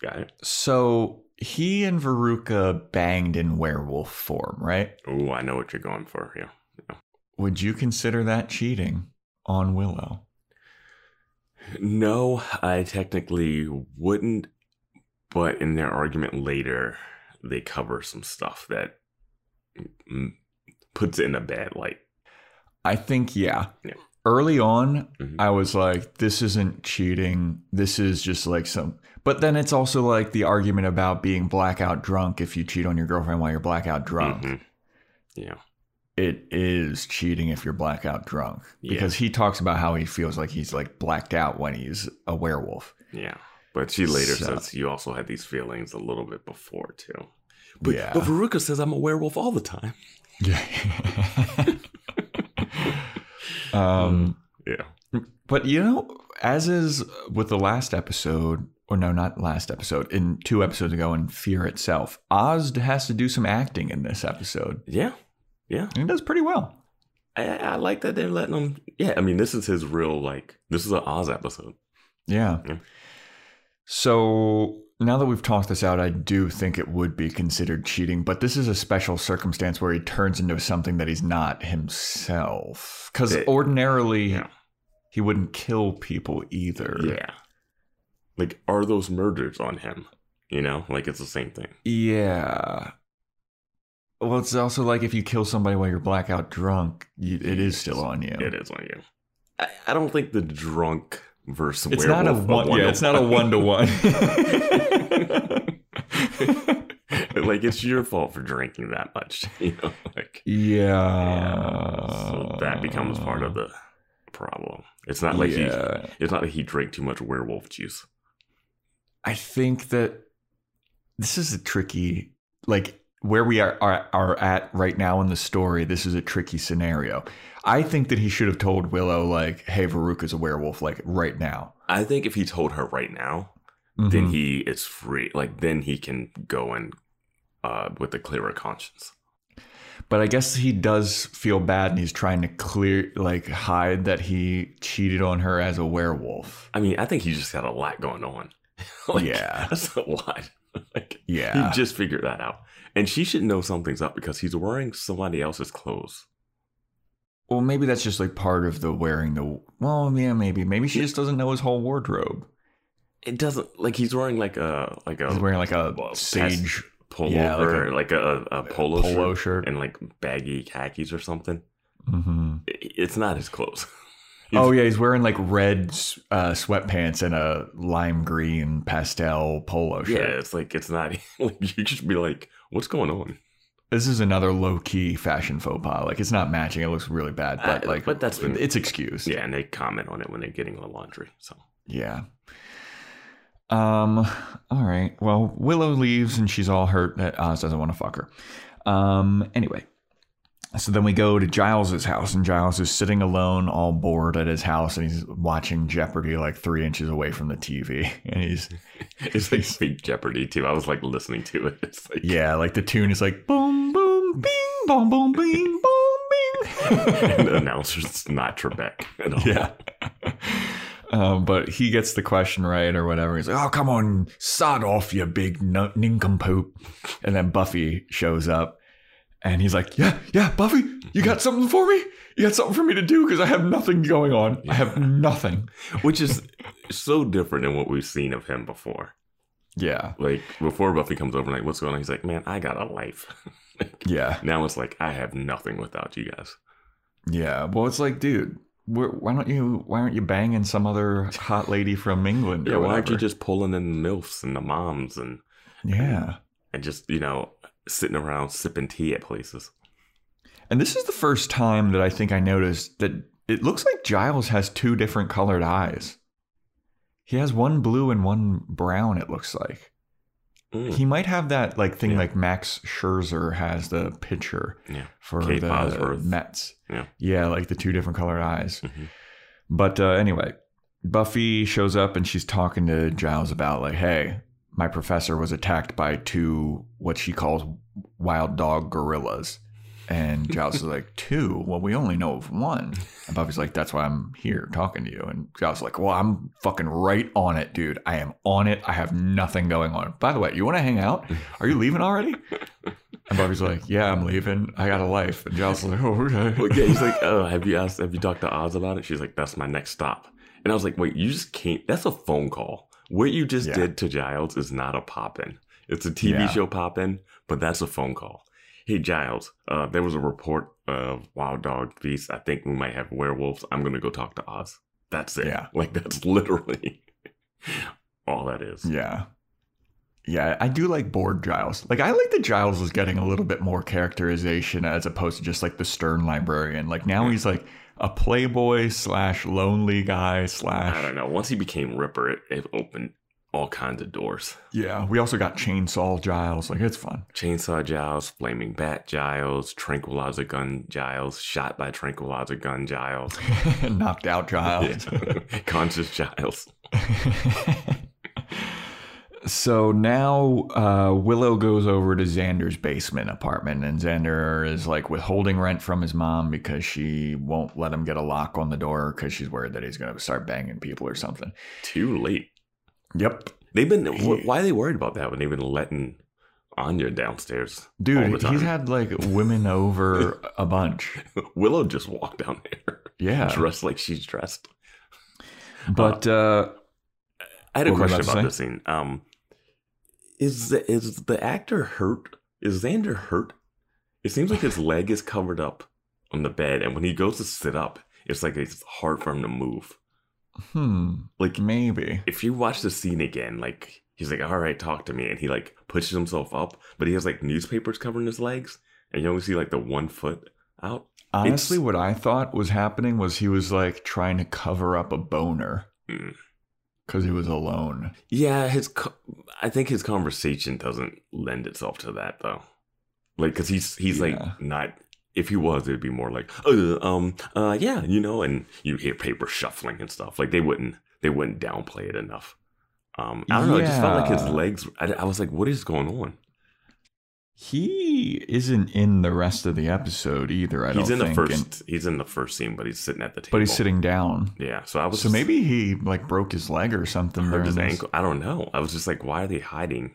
D: Got it.
C: So he and Veruca banged in werewolf form, right?
D: Oh, I know what you're going for. Yeah.
C: Would you consider that cheating on Willow?
D: No, I technically wouldn't, but in their argument later, they cover some stuff that puts it in a bad light.
C: I think, yeah.
D: Yeah.
C: Early on,
D: Mhm.
C: I was like, this isn't cheating. This is just like some. But then it's also like the argument about being blackout drunk if you cheat on your girlfriend while you're blackout drunk.
D: Mhm. Yeah.
C: It is cheating if you're blackout drunk
D: Yeah.
C: because he talks about how he feels like he's like blacked out when he's a werewolf.
D: Yeah. But she later
C: So-
D: says you also had these feelings a little bit before, too. But,
C: Yeah.
D: but Veruca says I'm a werewolf all the time.
C: Yeah. *laughs* um,
D: Yeah.
C: but you know, as is with the last episode, or no, not last episode, in two episodes ago in Fear Itself, Oz has to do some acting in this episode.
D: Yeah. Yeah.
C: And he does pretty well.
D: I, I like that they're letting him. Yeah. I mean, this is his real, like, this is an Oz episode.
C: Yeah.
D: Yeah.
C: So now that we've talked this out, I do think it would be considered cheating, but this is a special circumstance where he turns into something that he's not himself. Because
D: eh,
C: ordinarily,
D: Yeah.
C: he wouldn't kill people either.
D: Yeah. Like, are those murders on him? You know, like it's the same thing.
C: Yeah. Well, it's also like if you kill somebody while you're blackout drunk, you, it is still on you.
D: It is on you. I, I don't think the drunk versus
C: It's not a one. Yeah, it's not a one to one.
D: Like it's your fault for drinking that much. *laughs* You know, like
C: Yeah.
D: so that becomes part of the problem. It's not like
C: yeah.
D: he. It's not like he drank too much werewolf juice.
C: I think that this is a tricky, like where we are, are are at right now in the story. This is a tricky scenario. I think that he should have told Willow, like, "Hey, Veruca's a werewolf," like right now.
D: I think if he told her right now, then
C: Mhm.
D: he is free. Like then he can go and uh, with a clearer conscience.
C: But I guess he does feel bad, and he's trying to clear, like, hide that he cheated on her as a werewolf.
D: I mean, I think he just got a lot going on. *laughs* like,
C: Yeah.
D: that's a lot. *laughs* like
C: Yeah.
D: he just figured that out, and she should know something's up because he's wearing somebody else's clothes.
C: Well, maybe that's just like part of the wearing the. Well, yeah, maybe. Maybe she just doesn't know his whole wardrobe.
D: It doesn't like he's wearing like a like a
C: He's wearing like a
D: well,
C: sage
D: pullover,
C: yeah, like
D: like
C: a-
D: a, a, polo,
C: polo
D: shirt,
C: shirt.
D: and like baggy khakis or something.
C: hmm
D: It's not his clothes. *laughs*
C: Oh yeah, he's wearing like red uh, sweatpants and a lime green pastel polo shirt.
D: yeah, it's like it's not. *laughs* Like you should be like, what's going on?
C: This is another low key fashion faux pas. Like it's not matching. It looks really bad, but
D: Uh,
C: like,
D: but that's
C: it's excused.
D: Yeah, and they comment on it when they're getting the laundry. So
C: Yeah. Um. *sighs* All right. Well, Willow leaves and she's all hurt that Oz doesn't want to fuck her. Um. Anyway, so then we go to Giles's house, and Giles is sitting alone, all bored at his house, and he's watching Jeopardy like three inches away from the TV, *laughs* and he's
D: it's *laughs* like fake Jeopardy too. I was like listening to it. *laughs* It's like
C: yeah, like the tune is like boom, boom, bing, boom, boom, bing, boom, bing.
D: and the announcer's not Trebek at all.
C: yeah. Um, but he gets the question right or whatever. He's like, "Oh, come on, sod off, you big n- nincompoop." And then Buffy shows up, and he's like, "Yeah, yeah, Buffy, you got something for me? You got something for me to do because I have nothing going on. I have nothing." *laughs*
D: Which is so different than what we've seen of him before.
C: Yeah,
D: Like before Buffy comes over, like, what's going on? He's like, man, I got a life. *laughs*
C: yeah,
D: now it's like I have nothing without you guys.
C: yeah. Well, it's like, dude, why don't you? Why aren't you banging some other hot lady from England?
D: Yeah, why aren't you just pulling in the milfs and the moms and
C: Yeah.
D: and just you know sitting around sipping tea at places?
C: And this is the first time that I think I noticed that it looks like Giles has two different colored eyes. He has one blue and one brown, it looks like.
D: Mm.
C: He might have that like thing
D: Yeah.
C: like Max Scherzer has the pitcher
D: Yeah.
C: for
D: Kate
C: the
D: Bosworth.
C: Mets.
D: Yeah.
C: Yeah, like the two different colored eyes.
D: Mhm.
C: But uh, anyway, Buffy shows up and she's talking to Giles about like, hey, my professor was attacked by two what she calls wild dog gorillas. And *laughs* Giles is like, two? Well, we only know of one. And Buffy's like, that's why I'm here talking to you. And Giles is like, well, I'm fucking right on it, dude. I am on it. I have nothing going on. By the way, you want to hang out? Are you leaving already? And Buffy's like, yeah, I'm leaving. I got a life. And Giles is like, oh, okay. *laughs*
D: Well, yeah, he's like, oh, have you asked? Have you talked to Oz about it? She's like, that's my next stop. And I was like, wait, you just can't. That's a phone call. What you just
C: Yeah.
D: did to Giles is not a pop in. It's a TV
C: Yeah.
D: show pop in, but that's a phone call. Hey Giles, uh, there was a report of wild dog beasts. I think we might have werewolves. I'm gonna go talk to Oz. That's it.
C: Yeah.
D: Like that's *laughs* literally all that is.
C: Yeah. Yeah, I do like bored Giles. Like I like that Giles was getting a little bit more characterization as opposed to just like the stern librarian. Like now he's like a playboy slash lonely guy slash.
D: I don't know. Once he became Ripper, it, it opened all kinds of doors.
C: Yeah. We also got chainsaw Giles. Like it's fun.
D: Chainsaw Giles, Flaming Bat Giles, Tranquilizer Gun Giles, Shot by Tranquilizer Gun Giles, *laughs* *laughs*
C: Knocked out Giles. *laughs*
D: Conscious Giles.
C: So now uh, Willow goes over to Xander's basement apartment, and Xander is like withholding rent from his mom because she won't let him get a lock on the door because she's worried that he's going to start banging people or something.
D: Too late.
C: Yep.
D: They've been.
C: He-
D: why are they worried about that when they've been letting Anya downstairs?
C: Dude, he's had like women over *laughs* a bunch. *laughs*
D: Willow just walked down there,
C: Yeah.
D: dressed like she's dressed.
C: But uh,
D: I had a
C: What were you
D: question
C: about
D: about this scene. Um, is the, is the actor hurt? Is Xander hurt? It seems like his *sighs* leg is covered up on the bed, and when he goes to sit up, it's like it's hard for him to move.
C: Hmm,
D: Like
C: maybe.
D: if you watch the scene again, like he's like, "All right, talk to me," and he like pushes himself up, but he has like newspapers covering his legs, and you only see like the one foot out.
C: Honestly,
D: It's-
C: what I thought was happening was he was like trying to cover up a boner
D: Mm.
C: because he was alone.
D: Yeah, his co- I think his conversation doesn't lend itself to that though. Like, cause he's he's
C: Yeah.
D: like not. If he was, it'd be more like, uh, um, uh, yeah, you know, and you hear paper shuffling and stuff. Like they wouldn't they wouldn't downplay it enough. Um, I don't know. It just felt like his legs. I, I was like, what is going on?
C: He isn't in the rest of the episode either. I
D: he's
C: don't know.
D: He's in the
C: think.
D: first. he's in the first scene, but he's sitting at the table.
C: but he's sitting down.
D: Yeah, so I was.
C: So maybe he like broke his leg or something.
D: hurt his ankle. I don't know. I was just like, why are they hiding?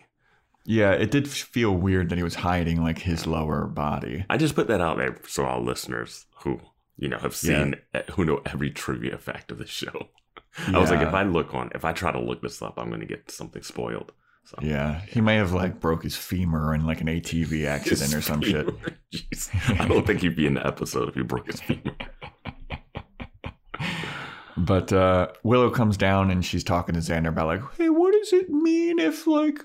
C: Yeah, it did feel weird that he was hiding like his lower body.
D: I just put that out there so all listeners who you know have seen who know every trivia fact of the show. I was like, if I look on, if I try to look this up, I'm going to get something spoiled. So
C: Yeah, he may have like broke his femur in like an ATV *laughs* accident or some
D: His
C: shit. *laughs*
D: Jeez. I don't think he'd be in the episode if he broke his femur. *laughs*
C: But uh, Willow comes down and she's talking to Xander about like, hey, what does it mean if like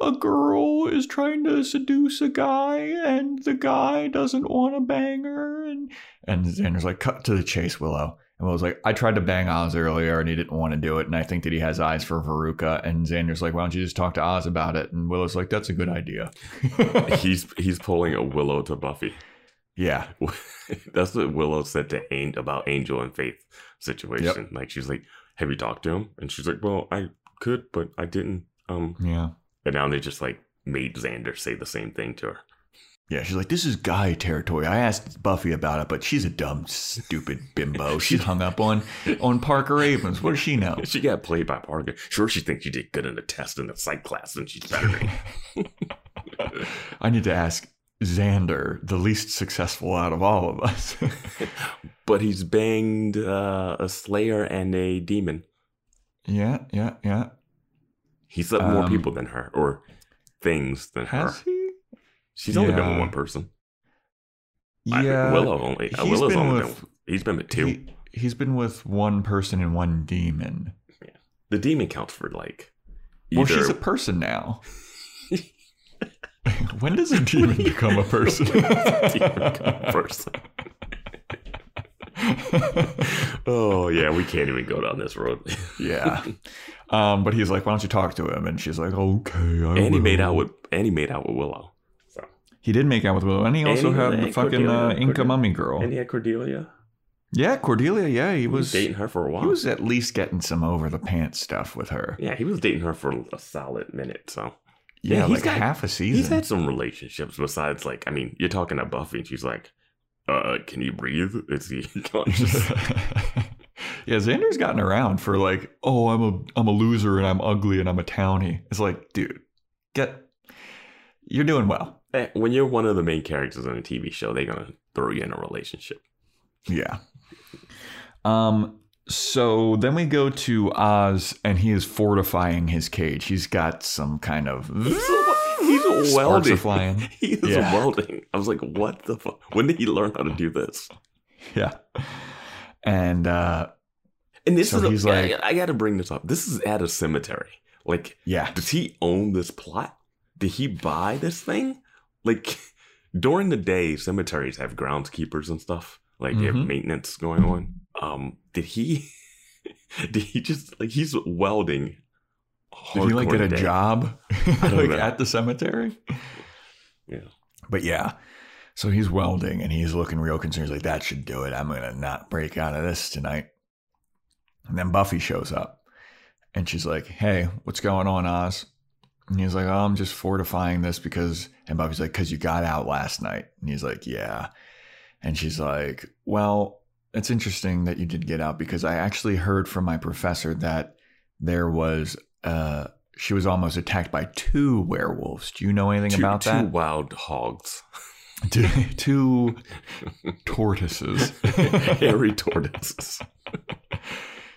C: a girl is trying to seduce a guy and the guy doesn't want to bang her? And and Xander's like, cut to the chase, Willow. And Willow's like, I tried to bang Oz earlier and he didn't want to do it. And I think that he has eyes for Veruca. And Xander's like, why don't you just talk to Oz about it? And Willow's like, that's a good idea. *laughs*
D: he's he's pulling a Willow to Buffy.
C: yeah. *laughs*
D: That's what Willow said to Angel about Angel and Faith situation. Like she's like, "Have you talked to him?" And she's like, "Well, I could, but I didn't." Um,
C: Yeah.
D: And now they just like made Xander say the same thing to her.
C: Yeah, she's like, this is guy territory. I asked Buffy about it, but she's a dumb, stupid bimbo. *laughs* She's hung up on on Parker Abrams. What does she know? *laughs*
D: She got played by Parker. Sure, she thinks she did good in the test in the psych class, and she's better *laughs*
C: I need to ask Xander, the least successful out of all of us.
D: But he's banged uh, a Slayer and a demon.
C: yeah, yeah, yeah.
D: He slept more
C: Um,
D: people than her, or things than her.
C: Has he?
D: She's only been with one person. I-
C: Yeah.
D: Willow only. uh,
C: he's
D: Willow's
C: been
D: only
C: with-
D: been. He's been with two.
C: He, he's been with one person and one demon. Yeah.
D: the demon counts for like.
C: Well, she's a person now. *laughs* *laughs* when does a demon become a *laughs* person?
D: demon person. *laughs* oh yeah, we can't even go down this road. *laughs*
C: yeah. Um, but he's like, why don't you talk to him? And she's like, okay. I
D: and he made out with and he made out with Willow. So
C: He did make out with Willow, and he also
D: he-
C: had the fucking uh, Inca
D: Cordelia-
C: mummy girl.
D: and he had Cordelia.
C: yeah, Cordelia. Yeah, he
D: He was
C: was.
D: dating her for a while.
C: He was at least getting some over the pants stuff with her.
D: yeah, he was dating her for a solid minute. So
C: Yeah,
D: Yeah, he's
C: like
D: got-
C: half a season.
D: he's had some relationships besides like I mean, you're talking to Buffy and she's like, "Uh, can you breathe? Is he *laughs* conscious?" *laughs*
C: yeah, Xander's gotten around for like, oh, I'm a I'm a loser and I'm ugly and I'm a townie. It's like, dude, get you're doing well.
D: Eh, when you're one of the main characters on a TV show, they're gonna throw you in a relationship.
C: Yeah. Um. So then we go to Oz, and he is fortifying his cage. He's got some kind of
D: He's
C: Sparks are
D: welding.
C: flying. *laughs*
D: He is
C: Yeah.
D: welding. I was like, what the fuck? When did he learn how to do this?
C: yeah, and uh,
D: And this
C: So
D: is, a,
C: he's
D: I-
C: like-
D: I, got to bring this up. This is at a cemetery. Like,
C: yeah,
D: does he own this plot? Did he buy this thing? Like, during the day, cemeteries have groundskeepers and stuff. Like, they have
C: Mhm.
D: maintenance going on. Um, did he? *laughs* Did he just like he's welding?
C: Did he like get a
D: day.
C: job *laughs* like
D: know.
C: at the cemetery?
D: Yeah.
C: But yeah, so he's welding and he's looking real concerned. He's like, that should do it. I'm gonna not break out of this tonight. And then Buffy shows up and she's like, Hey, what's going on, Oz? And he's like, Oh, I'm just fortifying this because and Buffy's like, Cause you got out last night. And he's like, Yeah. And she's like, Well, it's interesting that you did get out because I actually heard from my professor that there was uh she was almost attacked by two werewolves. Do you know anything
D: Two,
C: about
D: two
C: that?
D: wild hogs, *laughs*
C: two, two tortoises. *laughs*
D: hairy tortoises.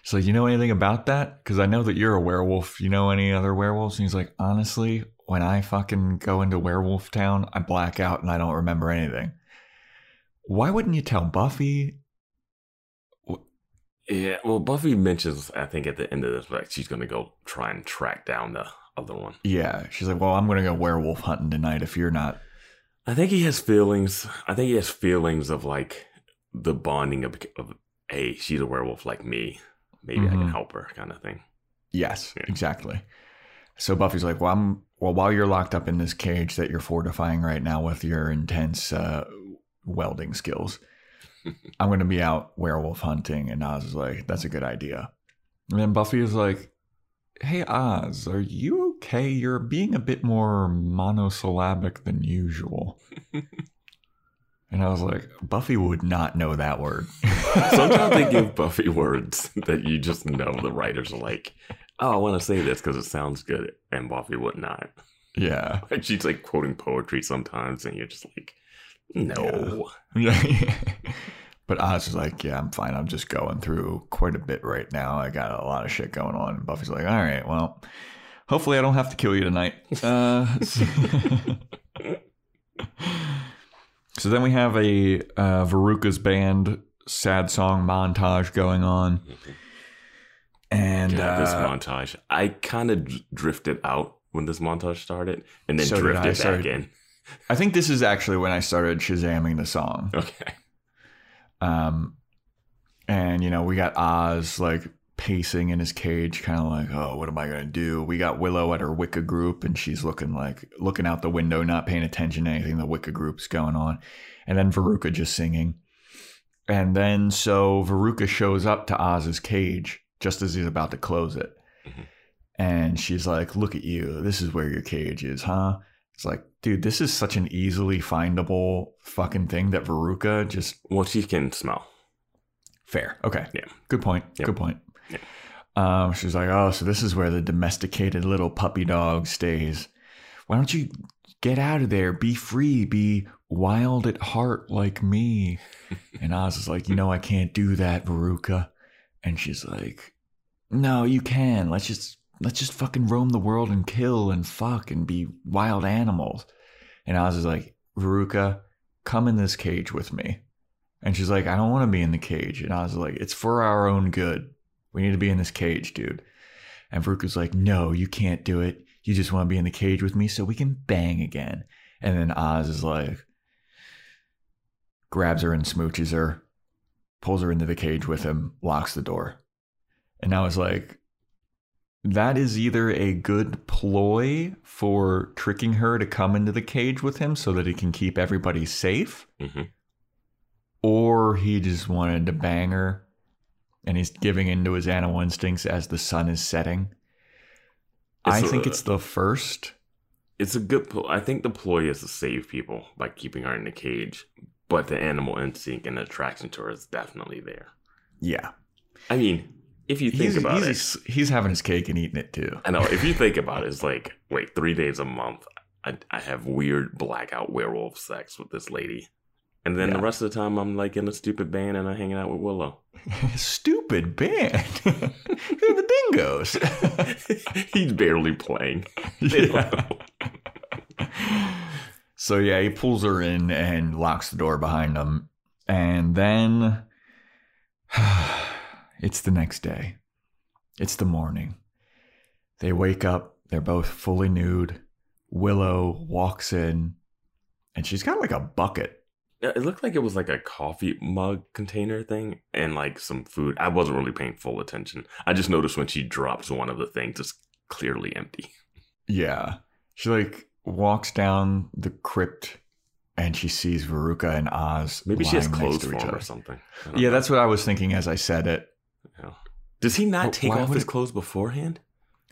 C: So you know anything about that? Because I know that you're a werewolf. You know any other werewolves? And he's like, honestly, when I fucking go into Werewolf Town, I black out and I don't remember anything. Why wouldn't you tell Buffy?
D: Yeah, well, Buffy mentions, I think, at the end of this, like she's gonna go try and track down the other one.
C: Yeah, she's like, well, I'm gonna go werewolf hunting tonight if you're not.
D: I think he has feelings. I think he has feelings of like the bonding of, of hey, she's a werewolf like me. Maybe I can
C: Mhm.
D: help her, kind of thing.
C: Yes,
D: Yeah.
C: exactly. So Buffy's like, well, I'm well while you're locked up in this cage that you're fortifying right now with your intense uh, welding skills. I'm going to be out werewolf hunting, and Oz is like, that's a good idea. And then Buffy is like, hey Oz, are you okay? You're being a bit more monosyllabic than usual. *laughs* and I was like, Buffy would not know that word. *laughs*
D: Sometimes they give Buffy words that you just know the writers are like, oh, I want to say this because it sounds good, and Buffy would not.
C: yeah.
D: Like *laughs* she's like quoting poetry sometimes, and you're just like, no. *laughs*
C: Yeah. but Oz is like, yeah, I'm fine. I'm just going through quite a bit right now. I got a lot of shit going on. And Buffy's like, all right, well, hopefully I don't have to kill you tonight. *laughs* Uh, so, *laughs* so then we have a uh, Veruca's band sad song montage going on. And
D: God, this
C: uh,
D: montage. I kind of drifted out when this montage started, and then
C: So
D: drifted back in.
C: I think this is actually when I started Shazamming the song.
D: Okay.
C: Um, and you know, we got Oz like pacing in his cage, kind of like, oh, what am I gonna do? We got Willow at her Wicca group, and she's looking like looking out the window, not paying attention to anything the Wicca group's going on. And then Veruca just singing. And then so Veruca shows up to Oz's cage just as he's about to close it.
D: Mhm.
C: And she's like, Look at you. This is where your cage is, huh? It's like, dude, this is such an easily findable fucking thing that Veruca just
D: Well, she can smell.
C: fair. Okay.
D: Yeah.
C: Good point.
D: Yep.
C: Good point.
D: Yeah.
C: Um, she's like, oh, so this is where the domesticated little puppy dog stays. Why don't you get out of there? Be free. Be wild at heart like me. *laughs* and Oz is like, you know, I can't do that, Veruca. And she's like, no, you can. Let's just let's just fucking roam the world and kill and fuck and be wild animals. And Oz is like, Veruca, come in this cage with me. And she's like, I don't want to be in the cage. And Oz is like, it's for our own good. We need to be in this cage, dude. And Veruca's like, no, you can't do it. You just want to be in the cage with me so we can bang again. And then Oz is like, grabs her and smooches her, pulls her into the cage with him, locks the door. And I was like, that is either a good ploy for tricking her to come into the cage with him so that he can keep everybody safe,
D: hmm
C: or he just wanted to bang her and he's giving into his animal instincts as the sun is setting. I
D: It's
C: think it's the first.
D: It's a good. Pl- I think the ploy is to save people by keeping her in the cage, but the animal instinct and attraction to her is definitely there.
C: Yeah.
D: I mean, if you think
C: He's,
D: about it,
C: he's, he's having his cake and eating it too.
D: I know. If you think about it, it's like, wait, three days a month, I, I have weird blackout werewolf sex with this lady. And then
C: Yeah.
D: the rest of the time, I'm like in a stupid band and I'm hanging out with Willow. *laughs*
C: Stupid band. *laughs* They're the dingoes. *laughs*
D: He's barely playing.
C: Yeah. so yeah, he pulls her in and locks the door behind him. And then *sighs* it's the next day. It's the morning. They wake up, they're both fully nude. Willow walks in and she's got like a bucket.
D: It looked like it was like a coffee mug container thing and like some food. I wasn't really paying full attention. I just noticed when she drops one of the things, it's clearly empty.
C: Yeah. She like walks down the crypt and she sees Veruca and Oz.
D: Maybe she has clothes for
C: each other.
D: or something.
C: Yeah,
D: know.
C: that's what I was thinking as I said it.
D: Yeah. Does he not
C: But
D: take off his
C: it-
D: clothes beforehand?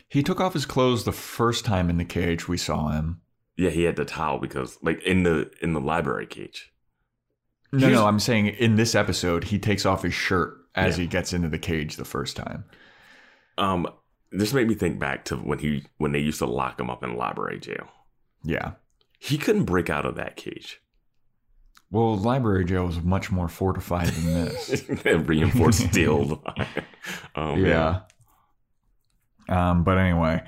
C: He took off his clothes the first time in the cage we saw him.
D: Yeah, he had the towel because like in the in the library cage.
C: No,
D: Here's-
C: no, I'm saying in this episode, he takes off his shirt as
D: Yeah.
C: he gets into the cage the first time.
D: Um, this made me think back to when he when they used to lock him up in library jail.
C: Yeah.
D: He couldn't break out of that cage.
C: Well, library jail was much more fortified than this. *laughs*
D: Reinforced *laughs* steel. *laughs* oh,
C: yeah. Um, but anyway,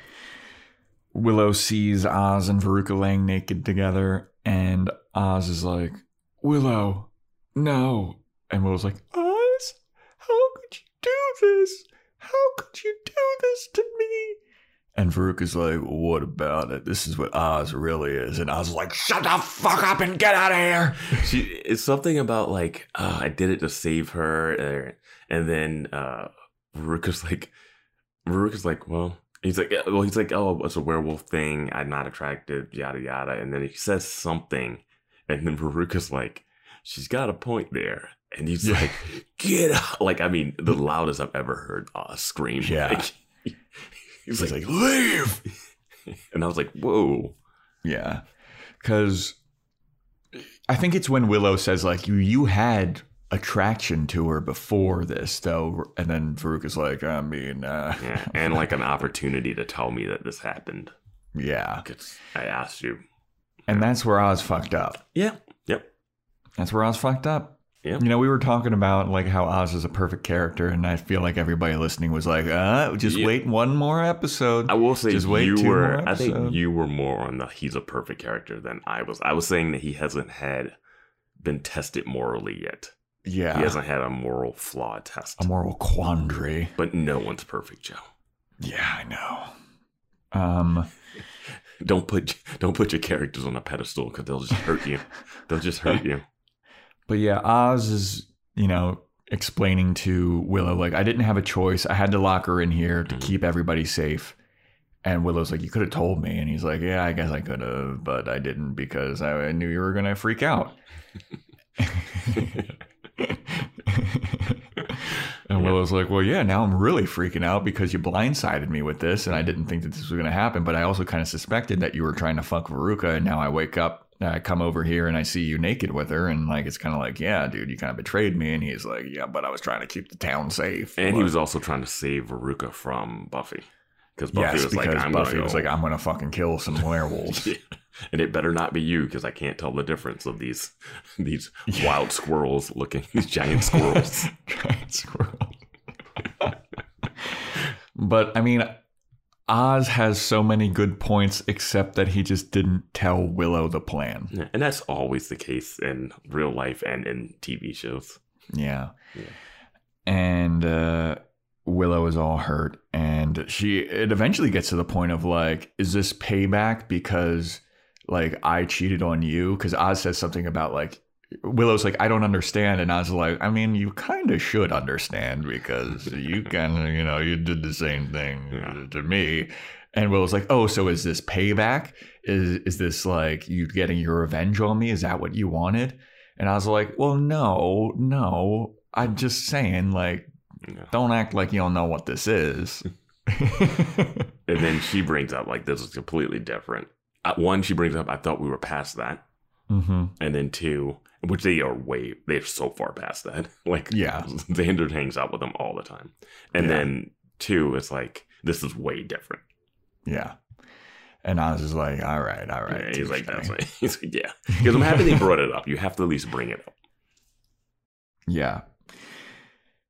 C: Willow sees Oz and Veruca laying naked together, and Oz is like, Willow, no. And Willow's like, Oz, how could you do this? How could you do this to me? And Veruca's like, what about it? This is what Oz really is. And Oz is like, shut the fuck up and get out of here. *laughs*
D: She it's something about like uh, I did it to save her, er, and then uh, Veruca's like, Veruca's like, well, he's like, well, he's like, oh, it's a werewolf thing. I'm not attracted, yada yada, and then he says something, and then Veruca's like, she's got a point there, and he's
C: Yeah.
D: like, get out! Like I mean, the loudest I've ever heard uh, scream.
C: Yeah.
D: Like, *laughs* he's
C: was
D: like,
C: like, leave. *laughs*
D: and I was like, whoa.
C: Yeah. Cause I think it's when Willow says like you you had attraction to her before this though and then Veruca is like, I mean uh
D: Yeah, and like an opportunity to tell me that this happened
C: yeah.
D: because I asked you.
C: And that's where I was fucked up.
D: Yeah. Yep.
C: That's where I was fucked up.
D: Yep.
C: You know, we were talking about like how Oz is a perfect character, and I feel like everybody listening was like, uh, just
D: Yeah.
C: wait one more episode.
D: I will say
C: Just wait
D: you
C: two
D: were.
C: more
D: I think you were more on the he's a perfect character than I was. I was saying that he hasn't had been tested morally yet.
C: yeah.
D: He hasn't had a moral flaw test.
C: a moral quandary.
D: but no one's perfect, Joe.
C: Yeah, I know. Um *laughs*
D: Don't put don't put your characters on a pedestal because they'll just hurt you. they'll just hurt you.
C: But yeah, Oz is, you know, explaining to Willow, like, I didn't have a choice. I had to lock her in here to
D: Mhm.
C: keep everybody safe. And Willow's like, You could have told me. And he's like, Yeah, I guess I could have, but I didn't because I knew you were going to freak out. *laughs* and Willow's like, well, yeah, now I'm really freaking out because you blindsided me with this, and I didn't think that this was going to happen. But I also kind of suspected that you were trying to fuck Veruca, and now I wake up, I come over here, and I see you naked with her, and like it's kind of like, yeah, dude, you kind of betrayed me. And he's like, yeah, but I was trying to keep the town safe.
D: And
C: But-
D: he was also trying to save Veruca from Buffy. Because Buffy
C: yes,
D: was
C: because
D: like, I'm
C: Buffy
D: gonna
C: was like, I'm gonna fucking kill some *laughs* werewolves.
D: Yeah. And it better not be you because I can't tell the difference of these *laughs* these *laughs* wild squirrels looking these giant squirrels.
C: Giant squirrel. but I mean, Oz has so many good points, except that he just didn't tell Willow the plan.
D: Yeah, and that's always the case in real life and in TV shows.
C: Yeah.
D: Yeah.
C: And uh, Willow is all hurt. And she, it eventually gets to the point of like, is this payback because like I cheated on you? Because Oz says something about like, Willow's like, I don't understand. And Oz is like, I mean, you kind of should understand because you *laughs* can, you know, you did the same thing
D: Yeah.
C: to me. And Willow's like, oh, so is this payback? Is is this like you getting your revenge on me? Is that what you wanted? And I was like, well, no, no. I'm just saying, like,
D: know?
C: don't act like you don't know what this is. *laughs*
D: And then *laughs* she brings up like this is completely different. Uh, one, she brings up I thought we were past that,
C: hmm
D: and then two, which they are way they're so far past that. *laughs* Like
C: Yeah.
D: Xander hangs out with them all the time, and
C: Yeah.
D: then two, it's like this is way different.
C: Yeah. And I was just like, all right, all right.
D: Yeah, he's like that's right. *laughs* He's like yeah, because I'm happy they brought it up. You have to at least bring it up. *laughs*
C: Yeah.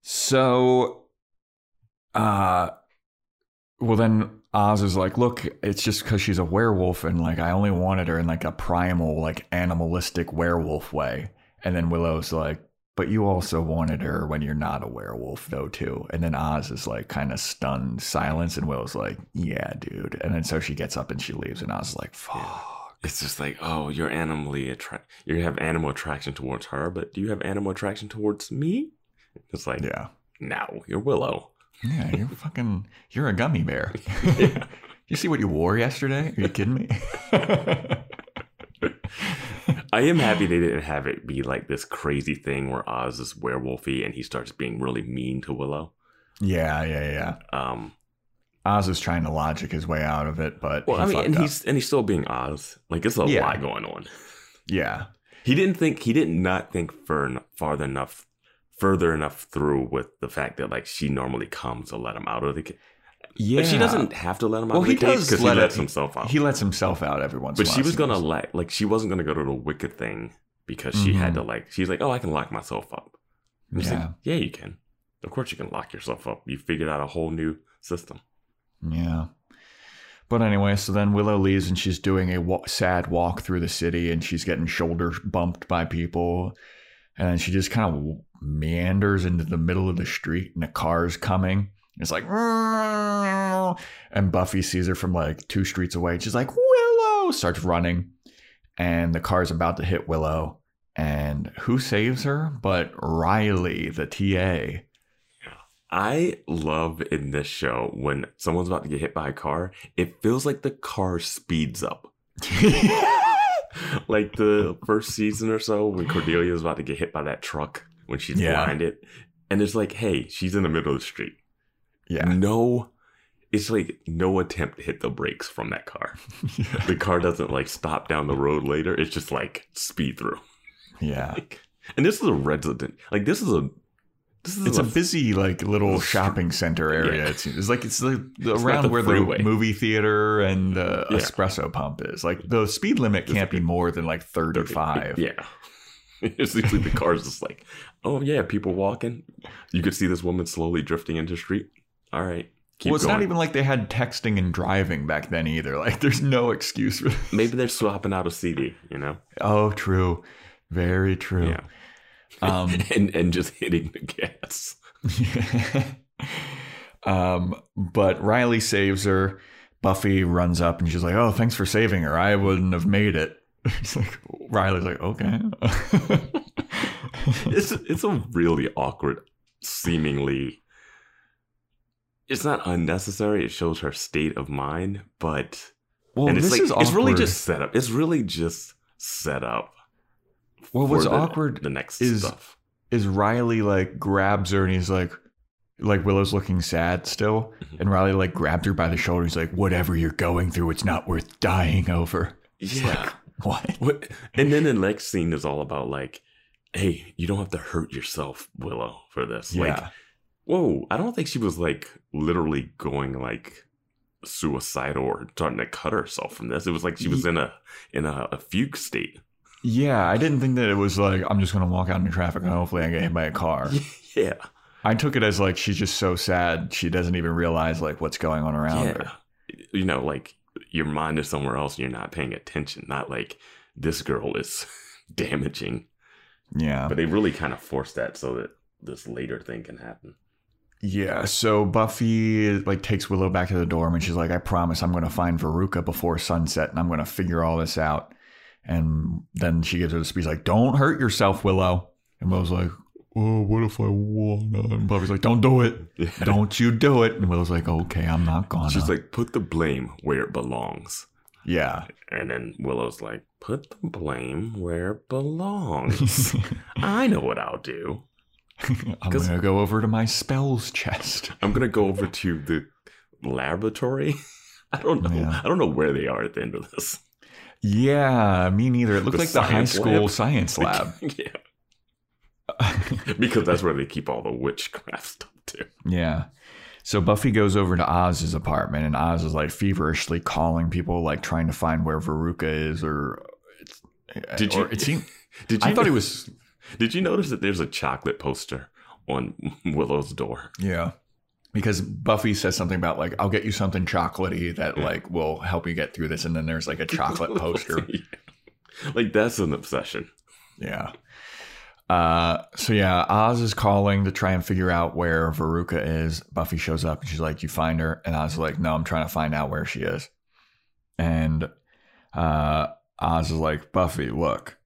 C: So, uh, well, then Oz is like, look, it's just because she's a werewolf, and like I only wanted her in like a primal, like animalistic werewolf way. And then Willow's like, but you also wanted her when you're not a werewolf, though, too. And then Oz is like kind of stunned silence, and Willow's like, yeah, dude. And then so she gets up and she leaves, and Oz is like, fuck.
D: It's just like oh, you're animally attract. You have animal attraction towards her, but do you have animal attraction towards me? It's like
C: Yeah.
D: no, you're Willow.
C: Yeah, you're *laughs* fucking, you're a gummy bear.
D: Yeah. *laughs*
C: You see what you wore yesterday? Are you kidding me? *laughs*
D: I am happy they didn't have it be like this crazy thing where Oz is werewolfy and he starts being really mean to Willow.
C: yeah, yeah, yeah.
D: Um,
C: Oz is trying to logic his way out of it, but
D: well, I mean, and
C: up.
D: he's and he's still being Oz. Like it's a
C: Yeah.
D: lot going on.
C: yeah,
D: He didn't think he did not think for far enough, further enough through with the fact that like she normally comes to let him out of the. Ca-
C: yeah.
D: Like, she doesn't have to let him out
C: Well,
D: of the
C: he
D: cage
C: does
D: because he lets
C: it-
D: himself out.
C: He lets himself out every once.
D: but she was gonna let like she wasn't gonna go to the wicked thing because she had
C: Mhm.
D: to like she's like oh I can lock myself up. I'm just like,
C: Yeah,
D: yeah, you can. Of course you can lock yourself up. You figured out a whole new system.
C: yeah. But anyway, so then Willow leaves and she's doing a wa- sad walk through the city and she's getting shoulder bumped by people. And she just kind of meanders into the middle of the street and a car's coming. It's like, and Buffy sees her from like two streets away. She's like, Willow starts running. And the car's about to hit Willow. And who saves her? But Riley, the TA.
D: I love in this show when someone's about to get hit by a car, it feels like the car speeds up. *laughs* like the first season or so when Cordelia is about to get hit by that truck when she's
C: Yeah.
D: blinded. And it's like, hey, she's in the middle of the street.
C: yeah.
D: No, it's like no attempt to hit the brakes from that car. *laughs* The car doesn't like stop down the road later. It's just like speed through.
C: yeah. *laughs*
D: Like, and this is a resident. Like this is a. This is
C: It's a busy, like little shopping center area.
D: Yeah.
C: It's, it's like it's like
D: not
C: around
D: the
C: where
D: freeway.
C: the movie theater and the
D: Yeah.
C: espresso pump is. Like the speed limit can't be more than like thirty-five.
D: Yeah. *laughs* It's usually the car's just like, oh yeah, people walking. You could see this woman slowly drifting into street. All right. Keep
C: well, it's
D: going.
C: not even like they had texting and driving back then either. *laughs* Like, there's no excuse for. That.
D: Maybe they're swapping out a CD, you know?
C: Oh, true, very true.
D: Yeah.
C: Um, *laughs*
D: and and just hitting the gas.
C: um, but Riley saves her. Buffy runs up and she's like, "Oh, thanks for saving her. I wouldn't have made it." *laughs* It's like Riley's like, "Okay." *laughs*
D: It's it's a really awkward, seemingly. It's not unnecessary. It shows her state of mind, but
C: well,
D: and it's
C: this
D: like
C: is
D: it's really just set up. It's really just set up.
C: Well, what's
D: the-
C: awkward
D: The next
C: is-
D: stuff.
C: is Riley like grabs her and he's like, like Willow's looking sad still,
D: Mm-hmm.
C: and Riley like grabbed her by the shoulder. He's like, "Whatever you're going through, it's not worth dying over."
D: Yeah. *laughs*
C: What?
D: What? And then the next scene is all about like, hey, you don't have to hurt yourself, Willow, for this. Like,
C: Yeah.
D: whoa, I don't think she was like literally going like suicidal or starting to cut herself from this. It was like she was in a in a, a fugue state.
C: Yeah, I didn't think that it was like I'm just gonna walk out into traffic and hopefully I get hit by a car. *laughs*
D: Yeah.
C: I took it as like she's just so sad she doesn't even realize like what's going on around
D: Yeah.
C: her.
D: You know, like your mind is somewhere else and you're not paying attention. Not like this girl is *laughs* damaging.
C: Yeah.
D: But they really kind of forced that so that this later thing can happen.
C: Yeah, so Buffy like takes Willow back to the dorm and she's like, I promise I'm gonna find Veruca before sunset and I'm gonna figure all this out. And then she gives her the speech like, Don't hurt yourself, Willow. And Willow's like, Oh, what if I wanna? And Buffy's like, Don't do it. Don't you do it. And Willow's like, Okay, I'm not gonna.
D: She's like, put the blame where it belongs.
C: Yeah.
D: And then Willow's like, put the blame where it belongs. *laughs* I know what I'll do.
C: I'm gonna go over to my spells chest.
D: I'm gonna go over to the laboratory. *laughs* I don't know.
C: Yeah.
D: I don't know where they are at the end of this.
C: Yeah, me neither. It looked
D: The
C: like the high school
D: lab?
C: science *laughs* lab.
D: yeah, *laughs* because that's where they keep all the witchcraft stuff too.
C: Yeah. So Buffy goes over to Oz's apartment, and Oz is like feverishly calling people, like trying to find where Veruca is, or it's, uh,
D: Did
C: or
D: you-
C: It seemed. *laughs*
D: Did you?
C: I thought it was. *laughs*
D: Did you notice that there's a chocolate poster on Willow's door?
C: Yeah. Because Buffy says something about like, "I'll get you something chocolatey that like will help you get through this," and then there's like a chocolate poster.
D: like that's an obsession.
C: Yeah. Uh, so yeah, Oz is calling to try and figure out where Veruca is. Buffy shows up and she's like, "You find her?" And Oz is like, "No, I'm trying to find out where she is." And uh, Oz is like, "Buffy, look,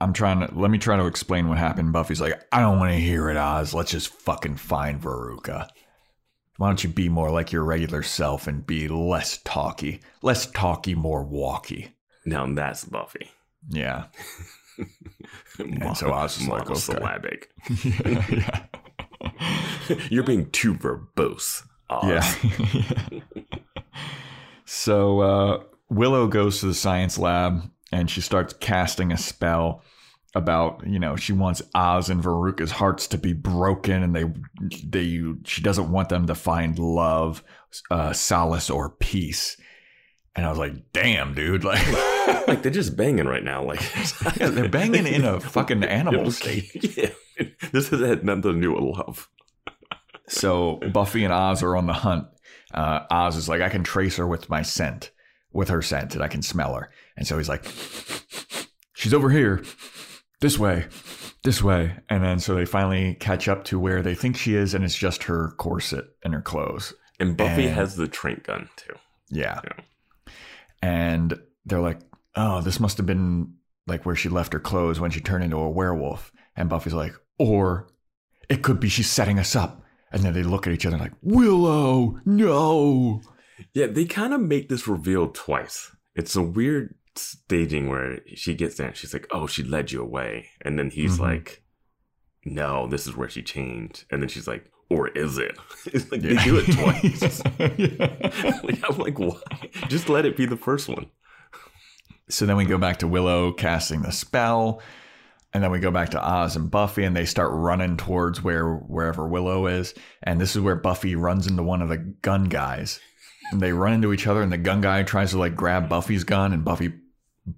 C: I'm trying to let me try to explain what happened." Buffy's like, "I don't want to hear it, Oz. Let's just fucking find Veruca. Why don't you be more like your regular self and be less talky, less talky, more walky?"
D: Now that's Buffy.
C: Yeah. *laughs* And so Oz is like,
D: monosyllabic. *laughs*
C: yeah.
D: You're being too verbose. Oz.
C: Yeah. *laughs* so uh, Willow goes to the science lab and she starts casting a spell about you know she wants Oz and Veruca's hearts to be broken and they they she doesn't want them to find love, uh, solace or peace. And I was like, damn, dude, *laughs* like.
D: like they're just banging right now. Like *laughs*
C: Yeah, they're banging in a *laughs* fucking animal state.
D: Yeah, this has had nothing to do with love.
C: So Buffy and Oz are on the hunt. Uh, Oz is like, I can trace her with my scent, with her scent, and I can smell her. And so he's like, she's over here, this way, this way. And then so they finally catch up to where they think she is, and it's just her corset and her clothes.
D: And Buffy
C: And-
D: has the trank gun too.
C: Yeah.
D: Yeah.
C: And they're like, oh, this must have been like where she left her clothes when she turned into a werewolf. And Buffy's like, or it could be she's setting us up. And then they look at each other like, Willow, no.
D: Yeah, they kind of make this reveal twice. It's a weird staging where she gets there and she's like, "Oh, she led you away," and then he's
C: Mhm.
D: like, "No, this is where she changed," and then she's like, "Or is it?" *laughs* It's like
C: Yeah.
D: they do it twice. *laughs*
C: Yeah.
D: Like, *laughs* I'm like, why? Just let it be the first one.
C: So then we go back to Willow casting the spell. And then we go back to Oz and Buffy, and they start running towards where wherever Willow is. And this is where Buffy runs into one of the gun guys. And they run into each other, and the gun guy tries to like grab Buffy's gun, and Buffy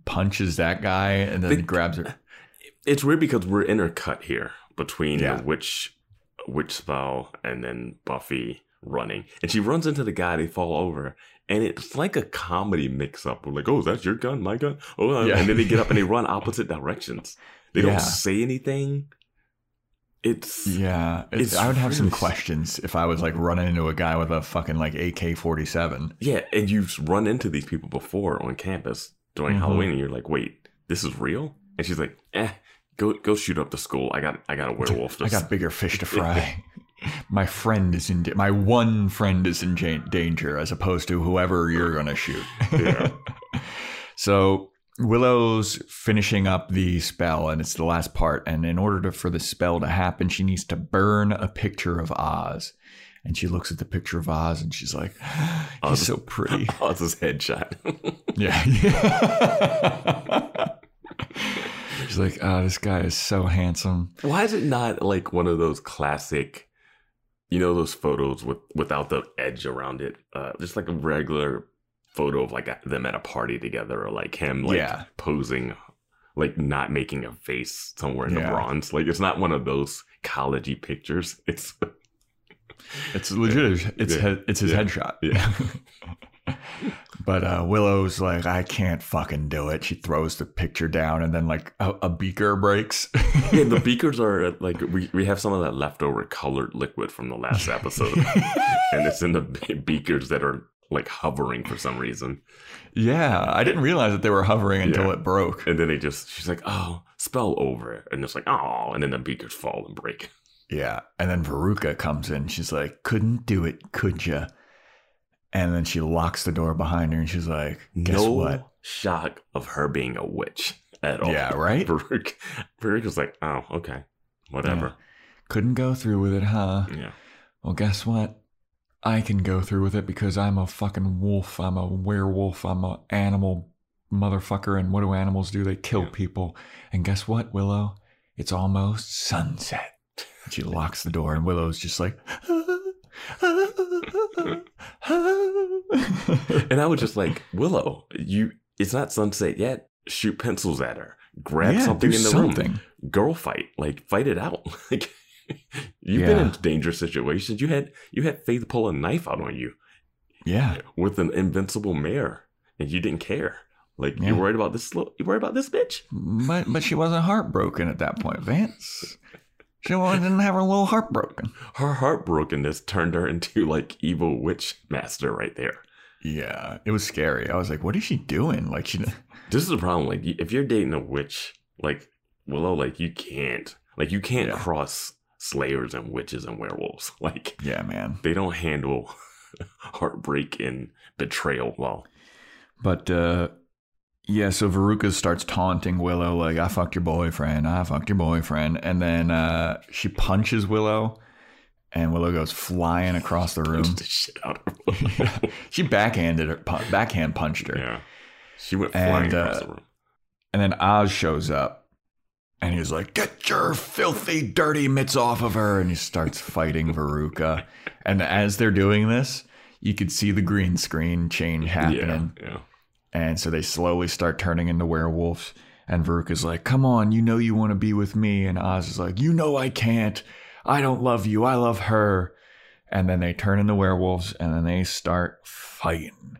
C: punches that guy, and then
D: They-
C: grabs her.
D: It's weird because we're intercut here between
C: Yeah.
D: the witch, spell, and then Buffy running, and she runs into the guy. They fall over, and it's like a comedy mix-up. We're like, "Oh, that's your gun, my gun." Oh, uh,"
C: Yeah.
D: and then they get up and they *laughs* run opposite directions. They
C: Yeah.
D: don't say anything. It's
C: Yeah, it's,
D: It's
C: I would have some questions if I was like running into a guy with a fucking like AK forty seven.
D: yeah, and you've run into these people before on campus during
C: Mhm.
D: Halloween, and you're like, "Wait, this is real?" And she's like, "Eh, go go shoot up the school. I got I got a werewolf." to
C: I got bigger fish to *laughs* fry. my friend is in. Da- my one friend is in danger, as opposed to whoever you're gonna shoot.
D: Yeah. *laughs*
C: so Willow's finishing up the spell, and it's the last part. And in order to, for the spell to happen, she needs to burn a picture of Oz. And she looks at the picture of Oz, and she's like, "He's so pretty." *laughs*
D: Oz's headshot.
C: Yeah. yeah. She's like, "Oh, this guy is so handsome."
D: Why is it not like one of those classic, you know, those photos with without the edge around it? Uh, just like a regular photo of like them at a party together, or like him like
C: Yeah.
D: posing, like not making a face somewhere in
C: Yeah.
D: the bronze. Like it's not one of those collegey pictures. It's
C: It's legit. It's
D: Yeah.
C: he- it's his
D: Yeah.
C: headshot.
D: Yeah. *laughs*
C: but uh, Willow's like, I can't fucking do it. She throws the picture down, and then like a, a beaker breaks. *laughs*
D: yeah, the *laughs* beakers are uh, like we, we have some of that leftover colored liquid from the last episode, *laughs* and it's in the beakers that are like hovering for some reason.
C: yeah, I didn't realize that they were hovering until
D: Yeah.
C: it broke.
D: And then they just, she's like, oh, spell over it. And it's like, oh, and then the beakers fall and break.
C: Yeah, and then Veruca comes in. She's like, "Couldn't do it, could ya?" And then she locks the door behind her, and she's like, "Guess
D: no
C: what?"
D: shock of her being a witch at all.
C: Yeah, right? *laughs*
D: Veruca, Veruca was like, oh, okay, whatever.
C: Couldn't go through with it, huh?
D: Yeah.
C: Well, guess what? I can go through with it because I'm a fucking wolf. I'm a werewolf. I'm a animal motherfucker. And what do animals do? They kill
D: Yeah.
C: people. And guess what, Willow? It's almost sunset. She locks the door, and Willow's just like. *laughs* *laughs*
D: And I was just like, Willow, you, it's not sunset yet. Shoot pencils at her. Grab
C: Yeah,
D: something in the
C: something.
D: room. Girl fight. Like, fight it out. *laughs* Like, you've been in dangerous situations. You had, you had Faith pull a knife out on you.
C: Yeah.
D: with an invincible mayor, and you didn't care. Like
C: Yeah.
D: you're worried about this. Little, you worried about this bitch.
C: But but she wasn't heartbroken at that point, Vance. She didn't have her little heart broken.
D: Her heartbrokenness turned her into like evil witch master right there.
C: Yeah, it was scary. I was like, what is she doing? Like she
D: This is the problem. Like if you're dating a witch, like Willow, like you can't, like you can't
C: Yeah.
D: cross slayers and witches and werewolves. *laughs* Like
C: Yeah, man.
D: they don't handle *laughs* heartbreak and betrayal well.
C: But uh yeah, so Veruca starts taunting Willow like I fucked your boyfriend, I fucked your boyfriend, and then uh she punches Willow and Willow goes flying across the room.
D: Punched the shit out of her. *laughs*
C: she backhanded her backhand punched her.
D: yeah, she went flying
C: And,
D: across
C: uh,
D: the room.
C: And then Oz shows up and he's like, Get your filthy, dirty mitts off of her. And he starts fighting Veruca. And as they're doing this, you could see the green screen change *laughs* happening.
D: Yeah, yeah.
C: And so they slowly start turning into werewolves. And Veruca's like, Come on, you know you want to be with me. And Oz is like, You know I can't. I don't love you. I love her. And then they turn into werewolves and then they start fighting.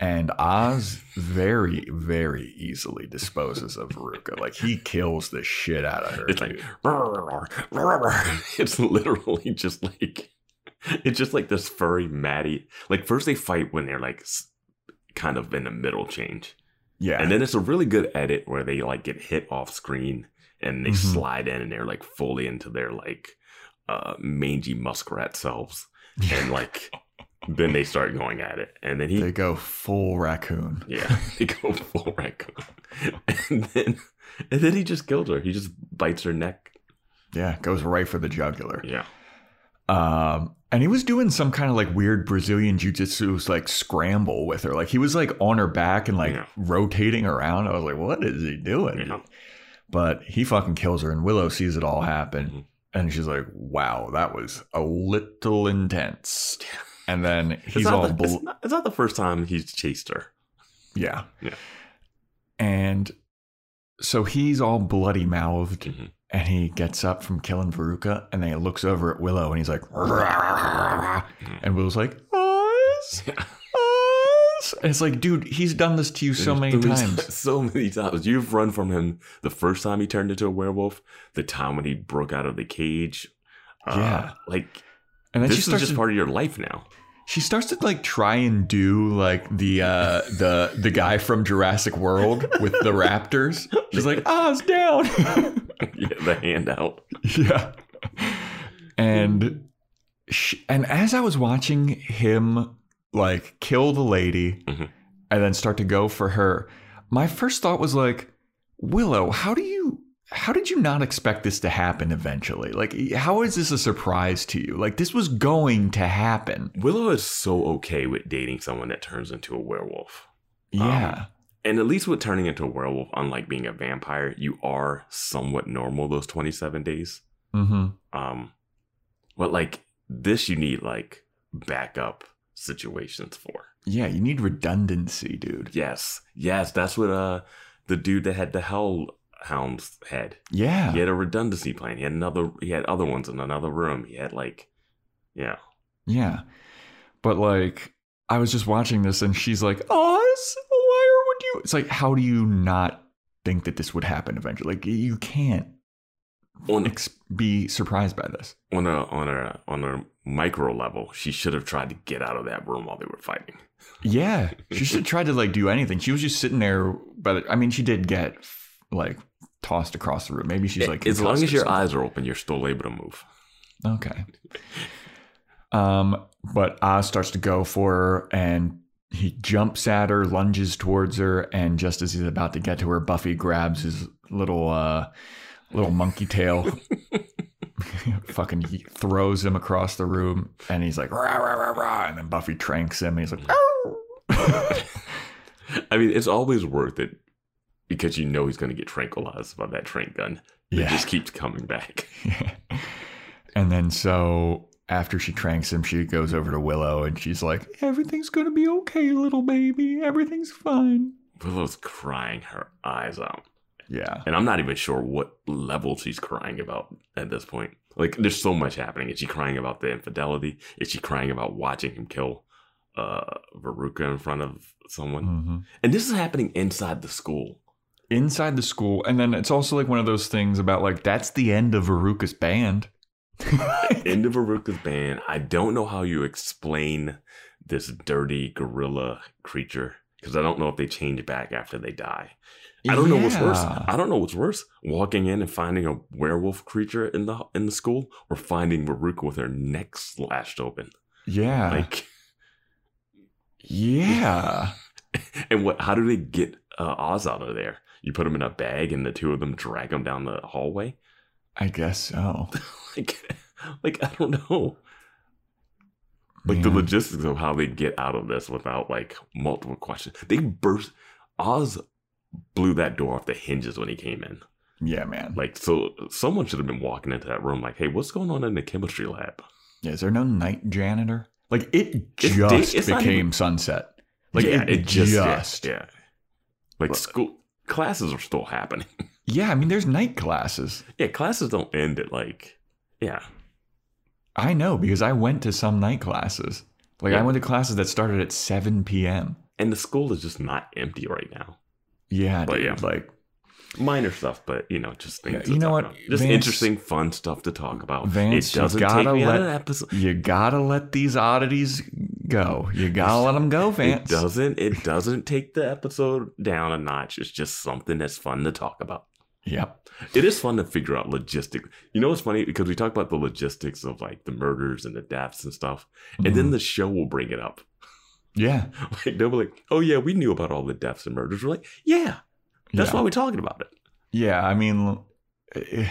C: And Oz very, very easily disposes of Veruca. Like he kills the shit out of her.
D: It's like *laughs* it's literally just like it's just like this furry Maddie. Like first they fight when they're like kind of in the middle change,
C: yeah.
D: and then it's a really good edit where they like get hit off screen and they
C: Mhm.
D: slide in and they're like fully into their like uh mangy muskrat selves, and like then they start going at it, and then he
C: they go full raccoon.
D: yeah *laughs* they go full raccoon, and then and then he just kills her. He just bites her neck.
C: Yeah, goes right for the jugular.
D: Yeah.
C: Um, and he was doing some kind of like weird Brazilian jiu-jitsu like scramble with her. Like he was like on her back and like
D: Yeah.
C: rotating around. I was like, what is he doing?
D: Yeah.
C: But he fucking kills her, and Willow sees it all happen,
D: Mhm.
C: and she's like, "Wow, that was a little intense." *laughs* And then he's all
D: the,
C: bl-
D: it's, not, it's not the first time he's chased her.
C: yeah,
D: Yeah.
C: and so he's all bloody mouthed,
D: Mhm.
C: And he gets up from killing Veruca, and then he looks over at Willow, and he's like, and Willow's like, Oz, Oz. *laughs* And it's like, dude, he's done this to you so many times. *laughs*
D: So many times. You've run from him the first time he turned into a werewolf, the time when he broke out of the cage. Uh,
C: Yeah.
D: Like,
C: And then
D: this is just
C: to,
D: part of your life now.
C: She starts to like try and do like the uh the the guy from Jurassic World with the raptors. She's like, Oz down. *laughs*
D: yeah, the handout.
C: yeah. And sh and as I was watching him like kill the lady
D: Mhm.
C: and then start to go for her, my first thought was like, Willow, how do you how did you not expect this to happen eventually? Like how is this a surprise to you? Like this was going to happen.
D: Willow is so okay with dating someone that turns into a werewolf.
C: Yeah.
D: And at least with turning into a werewolf, unlike being a vampire, you are somewhat normal those 27 days.
C: mm-hmm.
D: Um, but like this, you need like backup situations for.
C: Yeah, you need redundancy, dude.
D: Yes, yes, that's what uh the dude that had the hellhounds head.
C: Yeah.
D: He had a redundancy plan. He had another. He had other ones in another room. He had like, yeah,
C: Yeah. But like I was just watching this and she's like, Oz, why would you it's like how do you not think that this would happen eventually? Like you can't
D: on
C: ex- be surprised by this.
D: on a on a on a micro level, she should have tried to get out of that room while they were fighting.
C: Yeah. She should try to like do anything. She was just sitting there but I mean she did get like tossed across the room. Maybe she's like
D: as long as your eyes are open, you're still able to move.
C: Okay. Um, but Oz starts to go for her and he jumps at her, lunges towards her, and just as he's about to get to her, Buffy grabs his little uh little monkey tail. *laughs* Fucking he throws him across the room and he's like rah, rah, rah, rah, and then Buffy tranks him and he's like *laughs*
D: I mean, it's always worth it because you know he's going to get tranquilized by that trank gun. It
C: Yeah.
D: just keeps coming back. *laughs*
C: and then so after she tranks him, she goes over to Willow and she's like, Everything's gonna be okay, little baby. Everything's fine.
D: Willow's crying her eyes out.
C: Yeah.
D: And I'm not even sure what level she's crying about at this point. Like, there's so much happening. Is she crying about the infidelity? Is she crying about watching him kill uh, Veruca in front of someone?
C: hmm
D: And this is happening inside the school.
C: Inside the school and then it's also like one of those things about like that's the end of Veruca's band *laughs*
D: End of Veruca's band. I don't know how you explain this dirty gorilla creature because I don't know if they change back after they die. I don't know what's worse. I don't know what's worse: walking in and finding a werewolf creature in the in the school, or finding Veruca with her neck slashed open.
C: yeah
D: Like,
C: yeah *laughs*
D: and what? How do they get uh, Oz out of there? You put them in a bag, and the two of them drag them down the hallway.
C: i guess so *laughs*
D: Like, like I don't know. Like the logistics of how they get out of this without like multiple questions. They burst. Oz blew that door off the hinges when he came in.
C: yeah man
D: Like, so someone should have been walking into that room, like, "Hey, what's going on in the chemistry lab?"
C: yeah, is there no night janitor like it just
D: day- it's
C: became
D: even-
C: sunset like
D: yeah,
C: it, just,
D: yeah,
C: yeah.
D: yeah. Like school classes are still happening. *laughs*
C: Yeah, I mean there's night classes
D: yeah, classes don't end at like, yeah,
C: i know because i went to some night classes like i went to classes that started at 7 p.m
D: and the school is just not empty right now.
C: yeah
D: But
C: dude,
D: yeah.
C: like
D: minor stuff, but you know, just things.
C: Yeah, you know what,
D: about. Just
C: Vance-
D: interesting, fun stuff to talk about.
C: Vance,
D: it doesn't take
C: gotta
D: me out of episode.
C: you gotta let these oddities go you gotta let them go
D: It doesn't. It doesn't take the episode down a notch. It's just something that's fun to talk about.
C: yep
D: It is fun to figure out logistics. You know what's funny? Because we talk about the logistics of like the murders and the deaths and stuff, and then
C: Mhm.
D: the show will bring it up.
C: yeah *laughs*
D: Like they'll be like, "Oh yeah, we knew about all the deaths and murders." We're like, "Yeah, that's
C: yeah.
D: why we're talking about it."
C: Yeah, I mean, eh,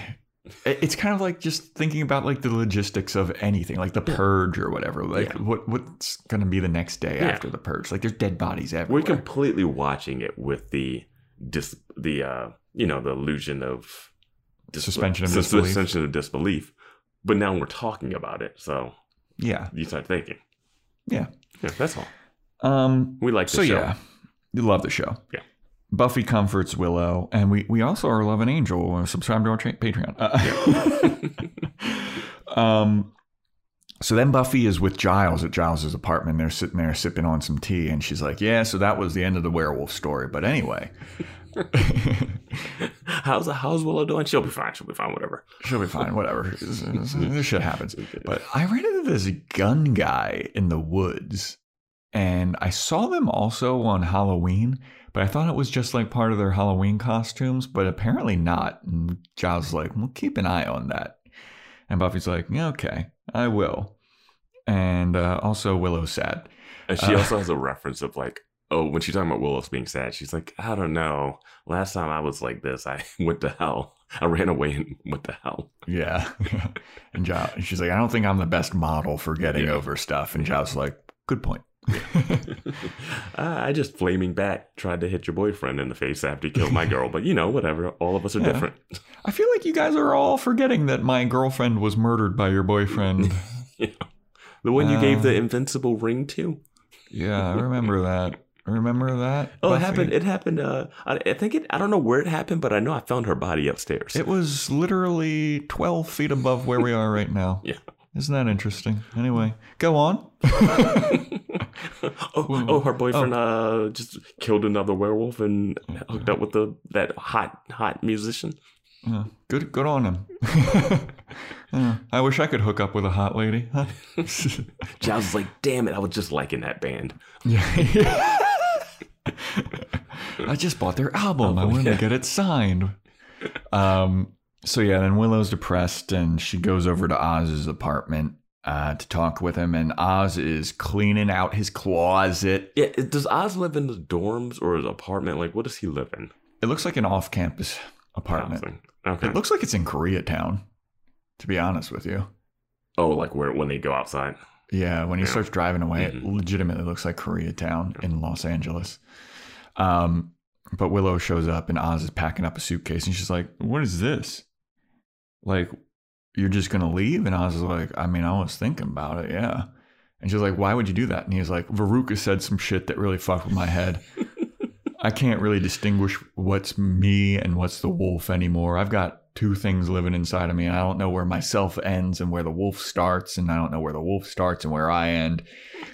C: it's kind of like just thinking about like the logistics of anything, like the purge or whatever. Like,
D: Yeah.
C: what what's gonna be the next day
D: Yeah.
C: after the purge? Like, there's dead bodies everywhere.
D: We're completely watching it with the dis the uh you know the illusion of dis-
C: Suspension of disbelief.
D: Suspension of disbelief. But now we're talking about it, so
C: yeah,
D: you start thinking.
C: Yeah.
D: yeah, that's all.
C: um,
D: We like the
C: so
D: show.
C: yeah, you love the show.
D: Yeah.
C: Buffy comforts Willow, and we we also are Love and Angel. Subscribe to our tra- Patreon. Uh, *laughs* um, so then Buffy is with Giles at Giles's apartment. They're sitting there sipping on some tea, and she's like, "Yeah, so that was the end of the werewolf story." But anyway, *laughs*
D: how's how's Willow doing? She'll be fine. She'll be fine. Whatever.
C: she'll be fine. Whatever. *laughs* This shit happens. But I ran into this gun guy in the woods, and I saw them also on Halloween, but I thought it was just like part of their Halloween costumes, but apparently not. And Giles like, well, keep an eye on that. And Buffy's like, yeah, okay, I will. And uh, also, Willow's sad.
D: And she
C: Uh,
D: also has a reference of like oh, when she's talking about Willow's being sad, she's like, I don't know. Last time I was like this, I *laughs* went to hell. I ran away and went to hell.
C: Yeah. *laughs* and Giles, she's like, I don't think I'm the best model for getting
D: Yeah.
C: over stuff. And Giles is like, good point. *laughs*
D: I I just flaming back tried to hit your boyfriend in the face after he killed my girl, but you know, whatever. All of us are
C: Yeah.
D: different.
C: I feel like you guys are all forgetting that my girlfriend was murdered by your boyfriend. *laughs*
D: The one you gave the
C: Uh,
D: invincible ring to.
C: yeah, I remember that. Remember that?
D: Oh, it happened. It happened. Uh, I, I think it. I don't know where it happened, but I know I found her body upstairs.
C: It was literally 12 feet above where we are right now. *laughs*
D: Yeah.
C: Isn't that interesting? Anyway, go on. *laughs*
D: oh, oh, her boyfriend uh just killed another werewolf and hooked up with the that hot hot musician.
C: Yeah, good, good on him. *laughs* Yeah, I wish I could hook up with a hot lady. Huh? *laughs*
D: Giles is like, "Damn it, I was just liking that band."
C: Yeah. I just bought their album. I wanted
D: yeah.
C: to get it signed. Um. So yeah, then Willow's depressed, and she goes over to Oz's apartment uh, to talk with him. And Oz is cleaning out his closet.
D: Yeah, does Oz live in the dorms or his apartment? Like, what does he live in?
C: It looks like an off-campus apartment.
D: Housing. Okay.
C: It looks like it's in Koreatown. To be honest with you.
D: oh, like where when they go outside.
C: Yeah, when he
D: Yeah.
C: starts driving away, it
D: Mhm.
C: legitimately looks like Koreatown in Los Angeles. Um, but Willow shows up and Oz is packing up a suitcase and she's like, What is this? Like, you're just gonna leave? And i was like, I mean, I was thinking about it, yeah. And she's like, Why would you do that? And he's like, Veruca said some shit that really fucked with my head. *laughs* I can't really distinguish what's me and what's the wolf anymore. I've got two things living inside of me. I don't know where myself ends and where the wolf starts. And I don't know where the wolf starts and where I end.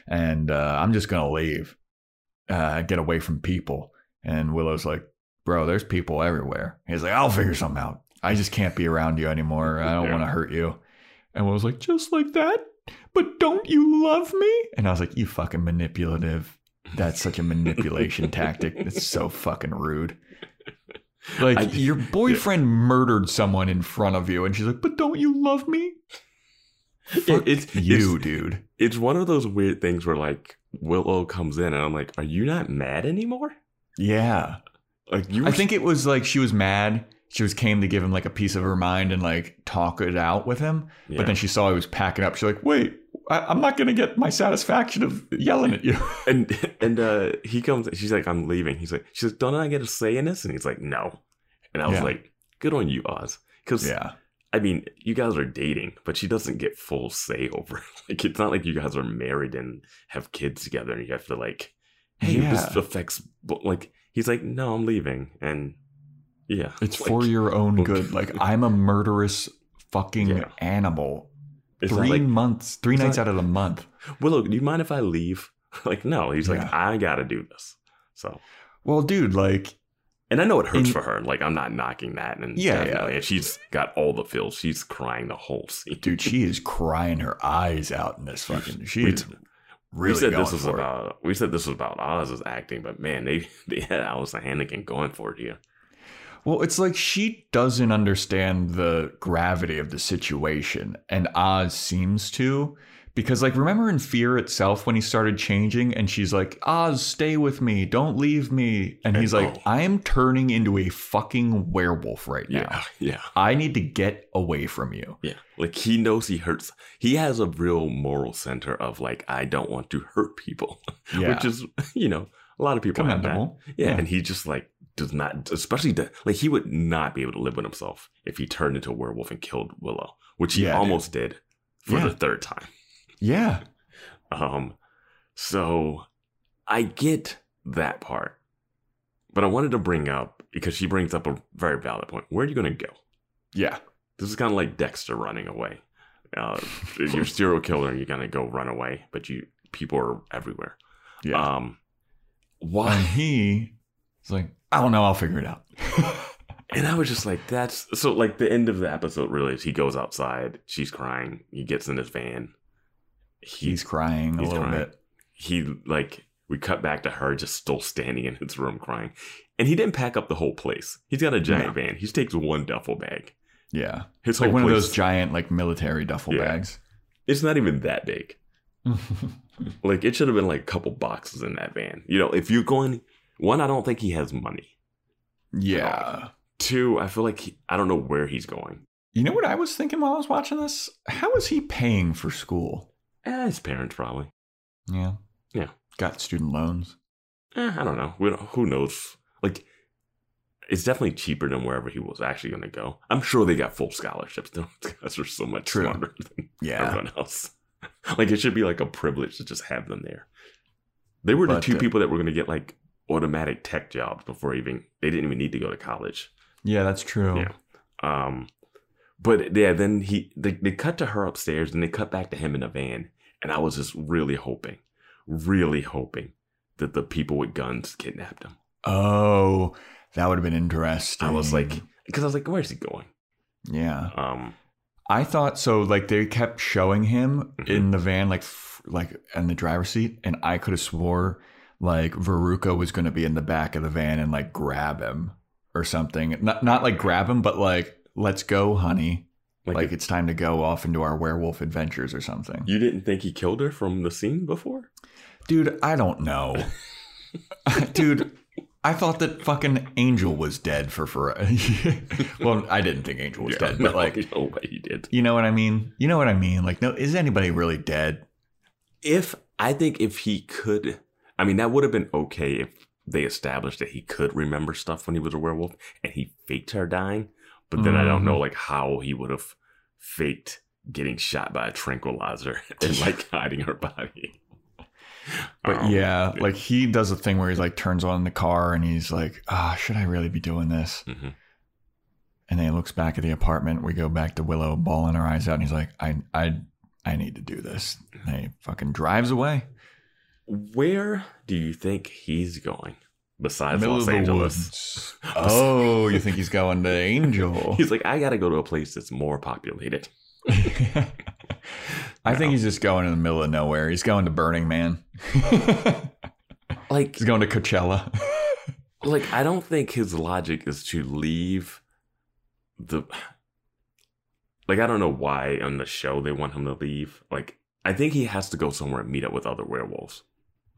C: And uh, I'm just going to leave, uh, get away from people. And Willow's like, bro, there's people everywhere. He's like, I'll figure something out. I just can't be around you anymore. I don't
D: Yeah.
C: want to hurt you. And Willow's like, just like that? But don't you love me? And I was like, you fucking manipulative. That's such a manipulation tactic. It's so fucking rude. Like
D: I-
C: your boyfriend murdered someone in front of you, and she's like, "But don't you love me?" Fuck
D: it's-
C: you,
D: it's-
C: dude.
D: It's one of those weird things where like Willow comes in and I'm like, "Are you not mad anymore?"
C: Yeah,
D: Like you.
C: I think it was like she was mad. She was came to give him like a piece of her mind and like talk it out with him.
D: Yeah.
C: But then she saw he was packing up. She's like, "Wait, I, I'm not gonna get my satisfaction of yelling at you." *laughs*
D: and and uh he comes. She's like, "I'm leaving." He's like, "She's like, don't I get a say in this?" And he's like, "No." And I was
C: Yeah.
D: like, "Good on you, Oz." Because
C: yeah,
D: I mean, you guys are dating, but she doesn't get full say *laughs* over. it. Like, it's not like you guys are married and have kids together, and you have to like, "Hey, this affects." Like, he's like, "No, I'm leaving," and yeah,
C: it's
D: like,
C: for your own good. Like I'm a murderous fucking
D: Yeah.
C: animal.
D: it's
C: Three
D: like,
C: months, three nights
D: not-
C: out of the month.
D: Willow, do you mind if I leave? *laughs* Like, no. He's like, I gotta do this. So,
C: Well, dude, like
D: and I know it hurts
C: In-
D: for her. Like, I'm not knocking that. And
C: Yeah,
D: definitely,
C: yeah.
D: and she's got all the feels. She's crying the whole scene.
C: dude, she is *laughs* crying her eyes out in this fucking. She
D: We-
C: is really
D: we said this was
C: for it.
D: about. We said this was about Oz's acting, but man, they *laughs* they had Alyson Hannigan going for it here.
C: Well, it's like she doesn't understand the gravity of the situation, and Oz seems to. Because, like, remember in Fear itself when he started changing, and she's like, Oz, stay with me, don't leave me. And he's like,
D: Oh.
C: I am turning into a fucking werewolf right
D: Yeah,
C: now. *laughs*
D: yeah,
C: I need to get away from you.
D: yeah. Like he knows he hurts. He has a real moral center of like, I don't want to hurt people, *laughs*
C: Yeah.
D: which is you know a lot of people have that. Yeah,
C: Yeah.
D: and he just like does not, especially the, like he would not be able to live with himself if he turned into a werewolf and killed Willow, which he
C: Yeah, dude.
D: almost did for
C: Yeah.
D: the third time.
C: Yeah. *laughs*
D: Um, so I get that part, but I wanted to bring up because she brings up a very valid point. Where are you going to go?
C: Yeah.
D: This is kind of like Dexter running away. Uh, you're a serial killer, and you're gonna go run away, but you people are everywhere.
C: Yeah.
D: Um,
C: and
D: why? *laughs*
C: he is like, I don't know, I'll figure it out. *laughs*
D: And I was just like, that's so. Like the end of the episode really is he goes outside, she's crying, he gets in his van, he
C: He's crying a
D: He's
C: little
D: crying.
C: bit.
D: he like we cut back to her just still standing in his room crying, and he didn't pack up the whole place. He's got a giant van. He just takes one duffel bag.
C: Yeah.
D: His
C: It's like one of those giant, like military duffel
D: Yeah.
C: bags.
D: It's not even that big. *laughs* Like it should have been like a couple boxes in that van. You know, if you're going, one, I don't think he has money.
C: yeah.
D: Two, I feel like he, I don't know where he's going.
C: You know what I was thinking while I was watching this? How is he paying for school?
D: Eh, his parents probably.
C: Yeah.
D: Yeah.
C: Got student loans.
D: Eh, I don't know. We don't, who knows? Like, it's definitely cheaper than wherever he was actually going to go. I'm sure they got full scholarships. *laughs* Those guys are so much
C: True.
D: smarter than
C: Yeah.
D: everyone else. *laughs* like, it should be like a privilege to just have them there. They were the two
C: uh,
D: people that were going to get like automatic tech jobs before even they didn't even need to go to college.
C: Yeah, that's true.
D: Yeah. Um, but yeah, then he they, they cut to her upstairs, and they cut back to him in a van, and I was just really hoping, really hoping that the people with guns kidnapped him.
C: Oh, that would have been interesting.
D: I was like, because I was like, where's he going?
C: yeah.
D: Um,
C: I thought so. Like they kept showing him
D: Mhm.
C: in the van, like f- like in the driver's seat, and I could have swore like Veruca was going to be in the back of the van and like grab him or something. Not not like grab him, but like let's go, honey.
D: like,
C: Like, it's time to go off into our werewolf adventures or something.
D: you didn't think he killed her from the scene before?
C: Dude, I don't know. *laughs* Dude, I thought that fucking Angel was dead for forever. *laughs* well, I didn't think Angel was dead, but
D: no,
C: like,
D: no way he did.
C: you know what I mean? You know what I mean? Like, no, is anybody really dead?
D: If I think if he could, I mean, that would have been okay if they established that he could remember stuff when he was a werewolf and he faked her dying. But then I don't know like how he would have faked getting shot by a tranquilizer *laughs* and like hiding her body. *laughs*
C: But
D: Um,
C: yeah, like he does a thing where he's like turns on the car and he's like, ah, should I really be doing this?
D: mhm.
C: And then he looks back at the apartment. We go back to Willow bawling her eyes out, and he's like, I, I, I need to do this. And he fucking drives away.
D: Where do you think he's going besides
C: Middle
D: Los Angeles? *laughs*
C: Oh, you think he's going to Angel? *laughs*
D: He's like, I got to go to a place that's more populated. *laughs*
C: I think he's just going in the middle of nowhere. He's going to Burning Man.
D: Like,
C: he's going to Coachella.
D: like I don't think his logic is to leave the like I don't know why on the show they want him to leave. Like I think he has to go somewhere and meet up with other werewolves.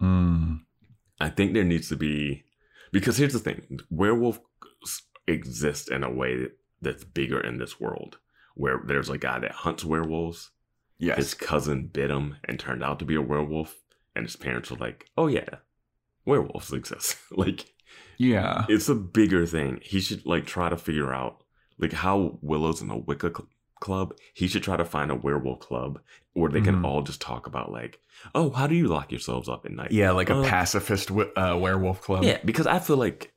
C: Mm.
D: I think there needs to be because here's the thing: werewolves exist in a way that's bigger in this world, where there's a guy that hunts werewolves.
C: Yes.
D: His cousin bit him and turned out to be a werewolf, and his parents were like, "Oh yeah, werewolves exist." *laughs* like
C: yeah.
D: it's a bigger thing. He should like try to figure out like how Willow's in the Wicca club. He should try to find a werewolf club where they can
C: Mhm.
D: all just talk about like, oh, how do you lock yourselves up at night?
C: Yeah, like a
D: Uh,
C: pacifist uh, werewolf club.
D: Yeah, because I feel like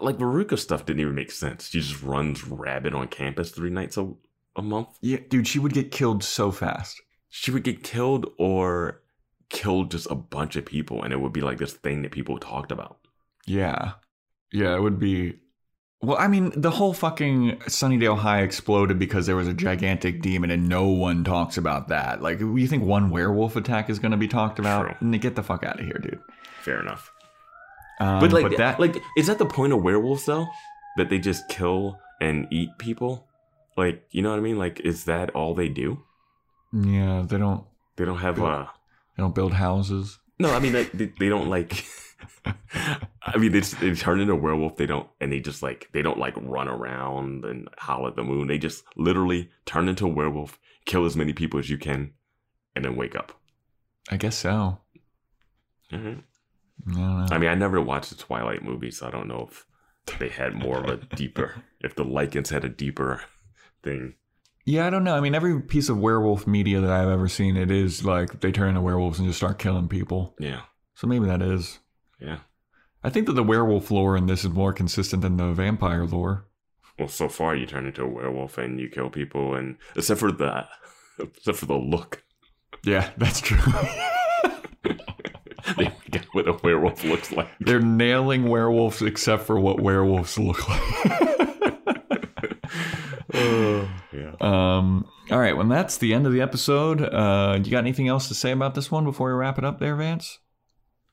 D: like Veruca stuff didn't even make sense. She just runs rabid on campus three nights a, a month.
C: Yeah, dude, she would get killed so fast.
D: She would get killed or killed just a bunch of people, and it would be like this thing that people talked about.
C: Yeah. Yeah, it would be. Well, I mean, the whole fucking Sunnydale High exploded because there was a gigantic demon, and no one talks about that. Like, you think one werewolf attack is going to be talked about?
D: True.
C: Get the fuck out of here, dude.
D: Fair enough.
C: Um,
D: But like,
C: that,
D: like, is that the point of werewolves though? That they just kill and eat people? Like, you know what I mean? Like, is that all they do?
C: yeah, they don't.
D: They don't have uh
C: They don't build houses.
D: no. I mean, like, they, they don't like. *laughs* *laughs* I mean, they, they turn into a werewolf. They don't, and they just like they don't like run around and howl at the moon. They just literally turn into a werewolf, kill as many people as you can, and then wake up.
C: I guess so.
D: Mhm.
C: I don't know.
D: I mean, I never watched the Twilight movie, so I don't know if they had more of a *laughs* deeper, if the Lycans had a deeper thing.
C: Yeah, I don't know. I mean, every piece of werewolf media that I've ever seen, it is like they turn into werewolves and just start killing people.
D: Yeah,
C: So maybe that is.
D: Yeah.
C: I think that the werewolf lore in this is more consistent than the vampire lore.
D: Well, so far you turn into a werewolf and you kill people, and except for the, *laughs* except for the look,
C: Yeah, *laughs* that's true.
D: they get what a werewolf looks like.
C: They're nailing werewolves except for what werewolves look like. *laughs*
D: yeah.
C: um, all right, well, that's the end of the episode. Uh, you got anything else to say about this one before we wrap it up there, Vance?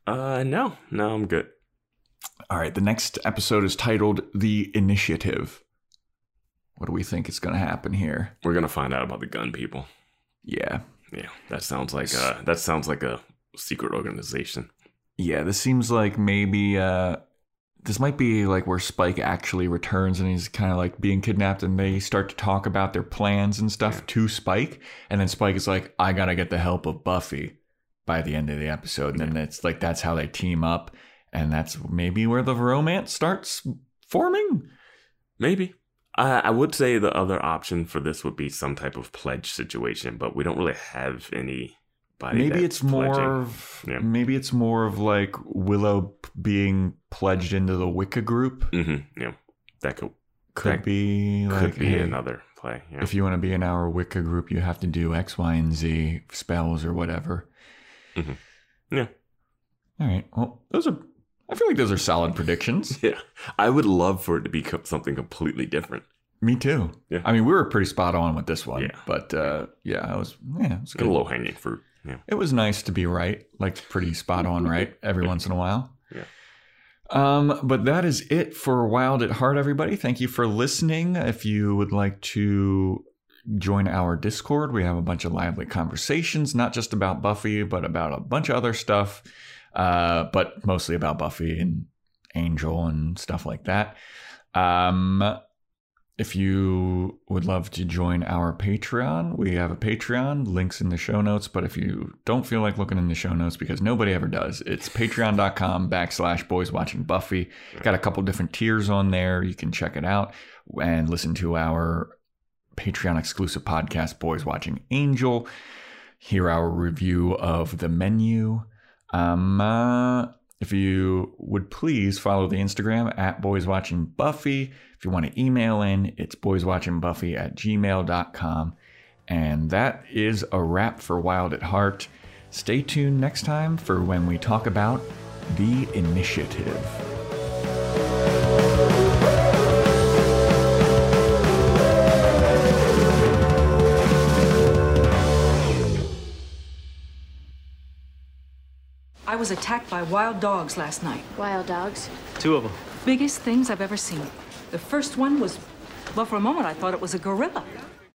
D: Uh, no, no, I'm good.
C: All right, the next episode is titled The Initiative. What do we think is going to happen here?
D: We're gonna find out about the gun people.
C: Yeah.
D: Yeah, that sounds like uh that sounds like a secret organization.
C: Yeah, this seems like maybe uh this might be like where Spike actually returns and he's kind of like being kidnapped and they start to talk about their plans and stuff to Spike and then Spike is like I got to get the help of Buffy by the end of the episode and then it's like that's how they team up and that's maybe where the romance starts forming.
D: Maybe. I, I would say the other option for this would be some type of pledge situation, but we don't really have anybody.
C: Maybe it's more
D: pledging.
C: of
D: Yeah.
C: maybe it's more of like Willow being pledged into the Wicca group.
D: Mhm, Yeah, that could
C: Could
D: That
C: be like
D: could be
C: hey,
D: another play. Yeah.
C: if you want to be in our Wicca group, you have to do X, Y, and Z spells or whatever.
D: Mhm. Yeah.
C: All right. Well, those are. I feel like those are solid predictions. *laughs*
D: yeah, I would love for it to be co- something completely different.
C: Me too.
D: Yeah.
C: I mean, we were pretty spot on with this one.
D: Yeah.
C: But uh, yeah, I was. Yeah, it was
D: A
C: good.
D: low hanging fruit. Yeah.
C: It was nice to be right, like pretty spot on right *laughs* every once in a while.
D: Yeah.
C: Um, but that is it for Wild at Heart, everybody. Thank you for listening. If you would like to join our Discord, we have a bunch of lively conversations, not just about Buffy, but about a bunch of other stuff, uh, but mostly about Buffy and Angel and stuff like that. Um, if you would love to join our Patreon, we have a Patreon, links in the show notes. But if you don't feel like looking in the show notes, because nobody ever does, it's patreon.com backslash boys watching Buffy. Got a couple different tiers on there. You can check it out and listen to our Patreon exclusive podcast, Boys Watching Angel. Hear our review of the menu. Um, uh, if you would please follow the Instagram at Boys Watching Buffy. If you want to email in, it's boyswatchingbuffy at gmail.com. And that is a wrap for Wild at Heart. Stay tuned next time for when we talk about the initiative.
E: I was attacked by wild dogs last night.
A: Wild dogs.
B: Two of them.
E: Biggest things I've ever seen. The first one was, well, for a moment I thought it was a gorilla.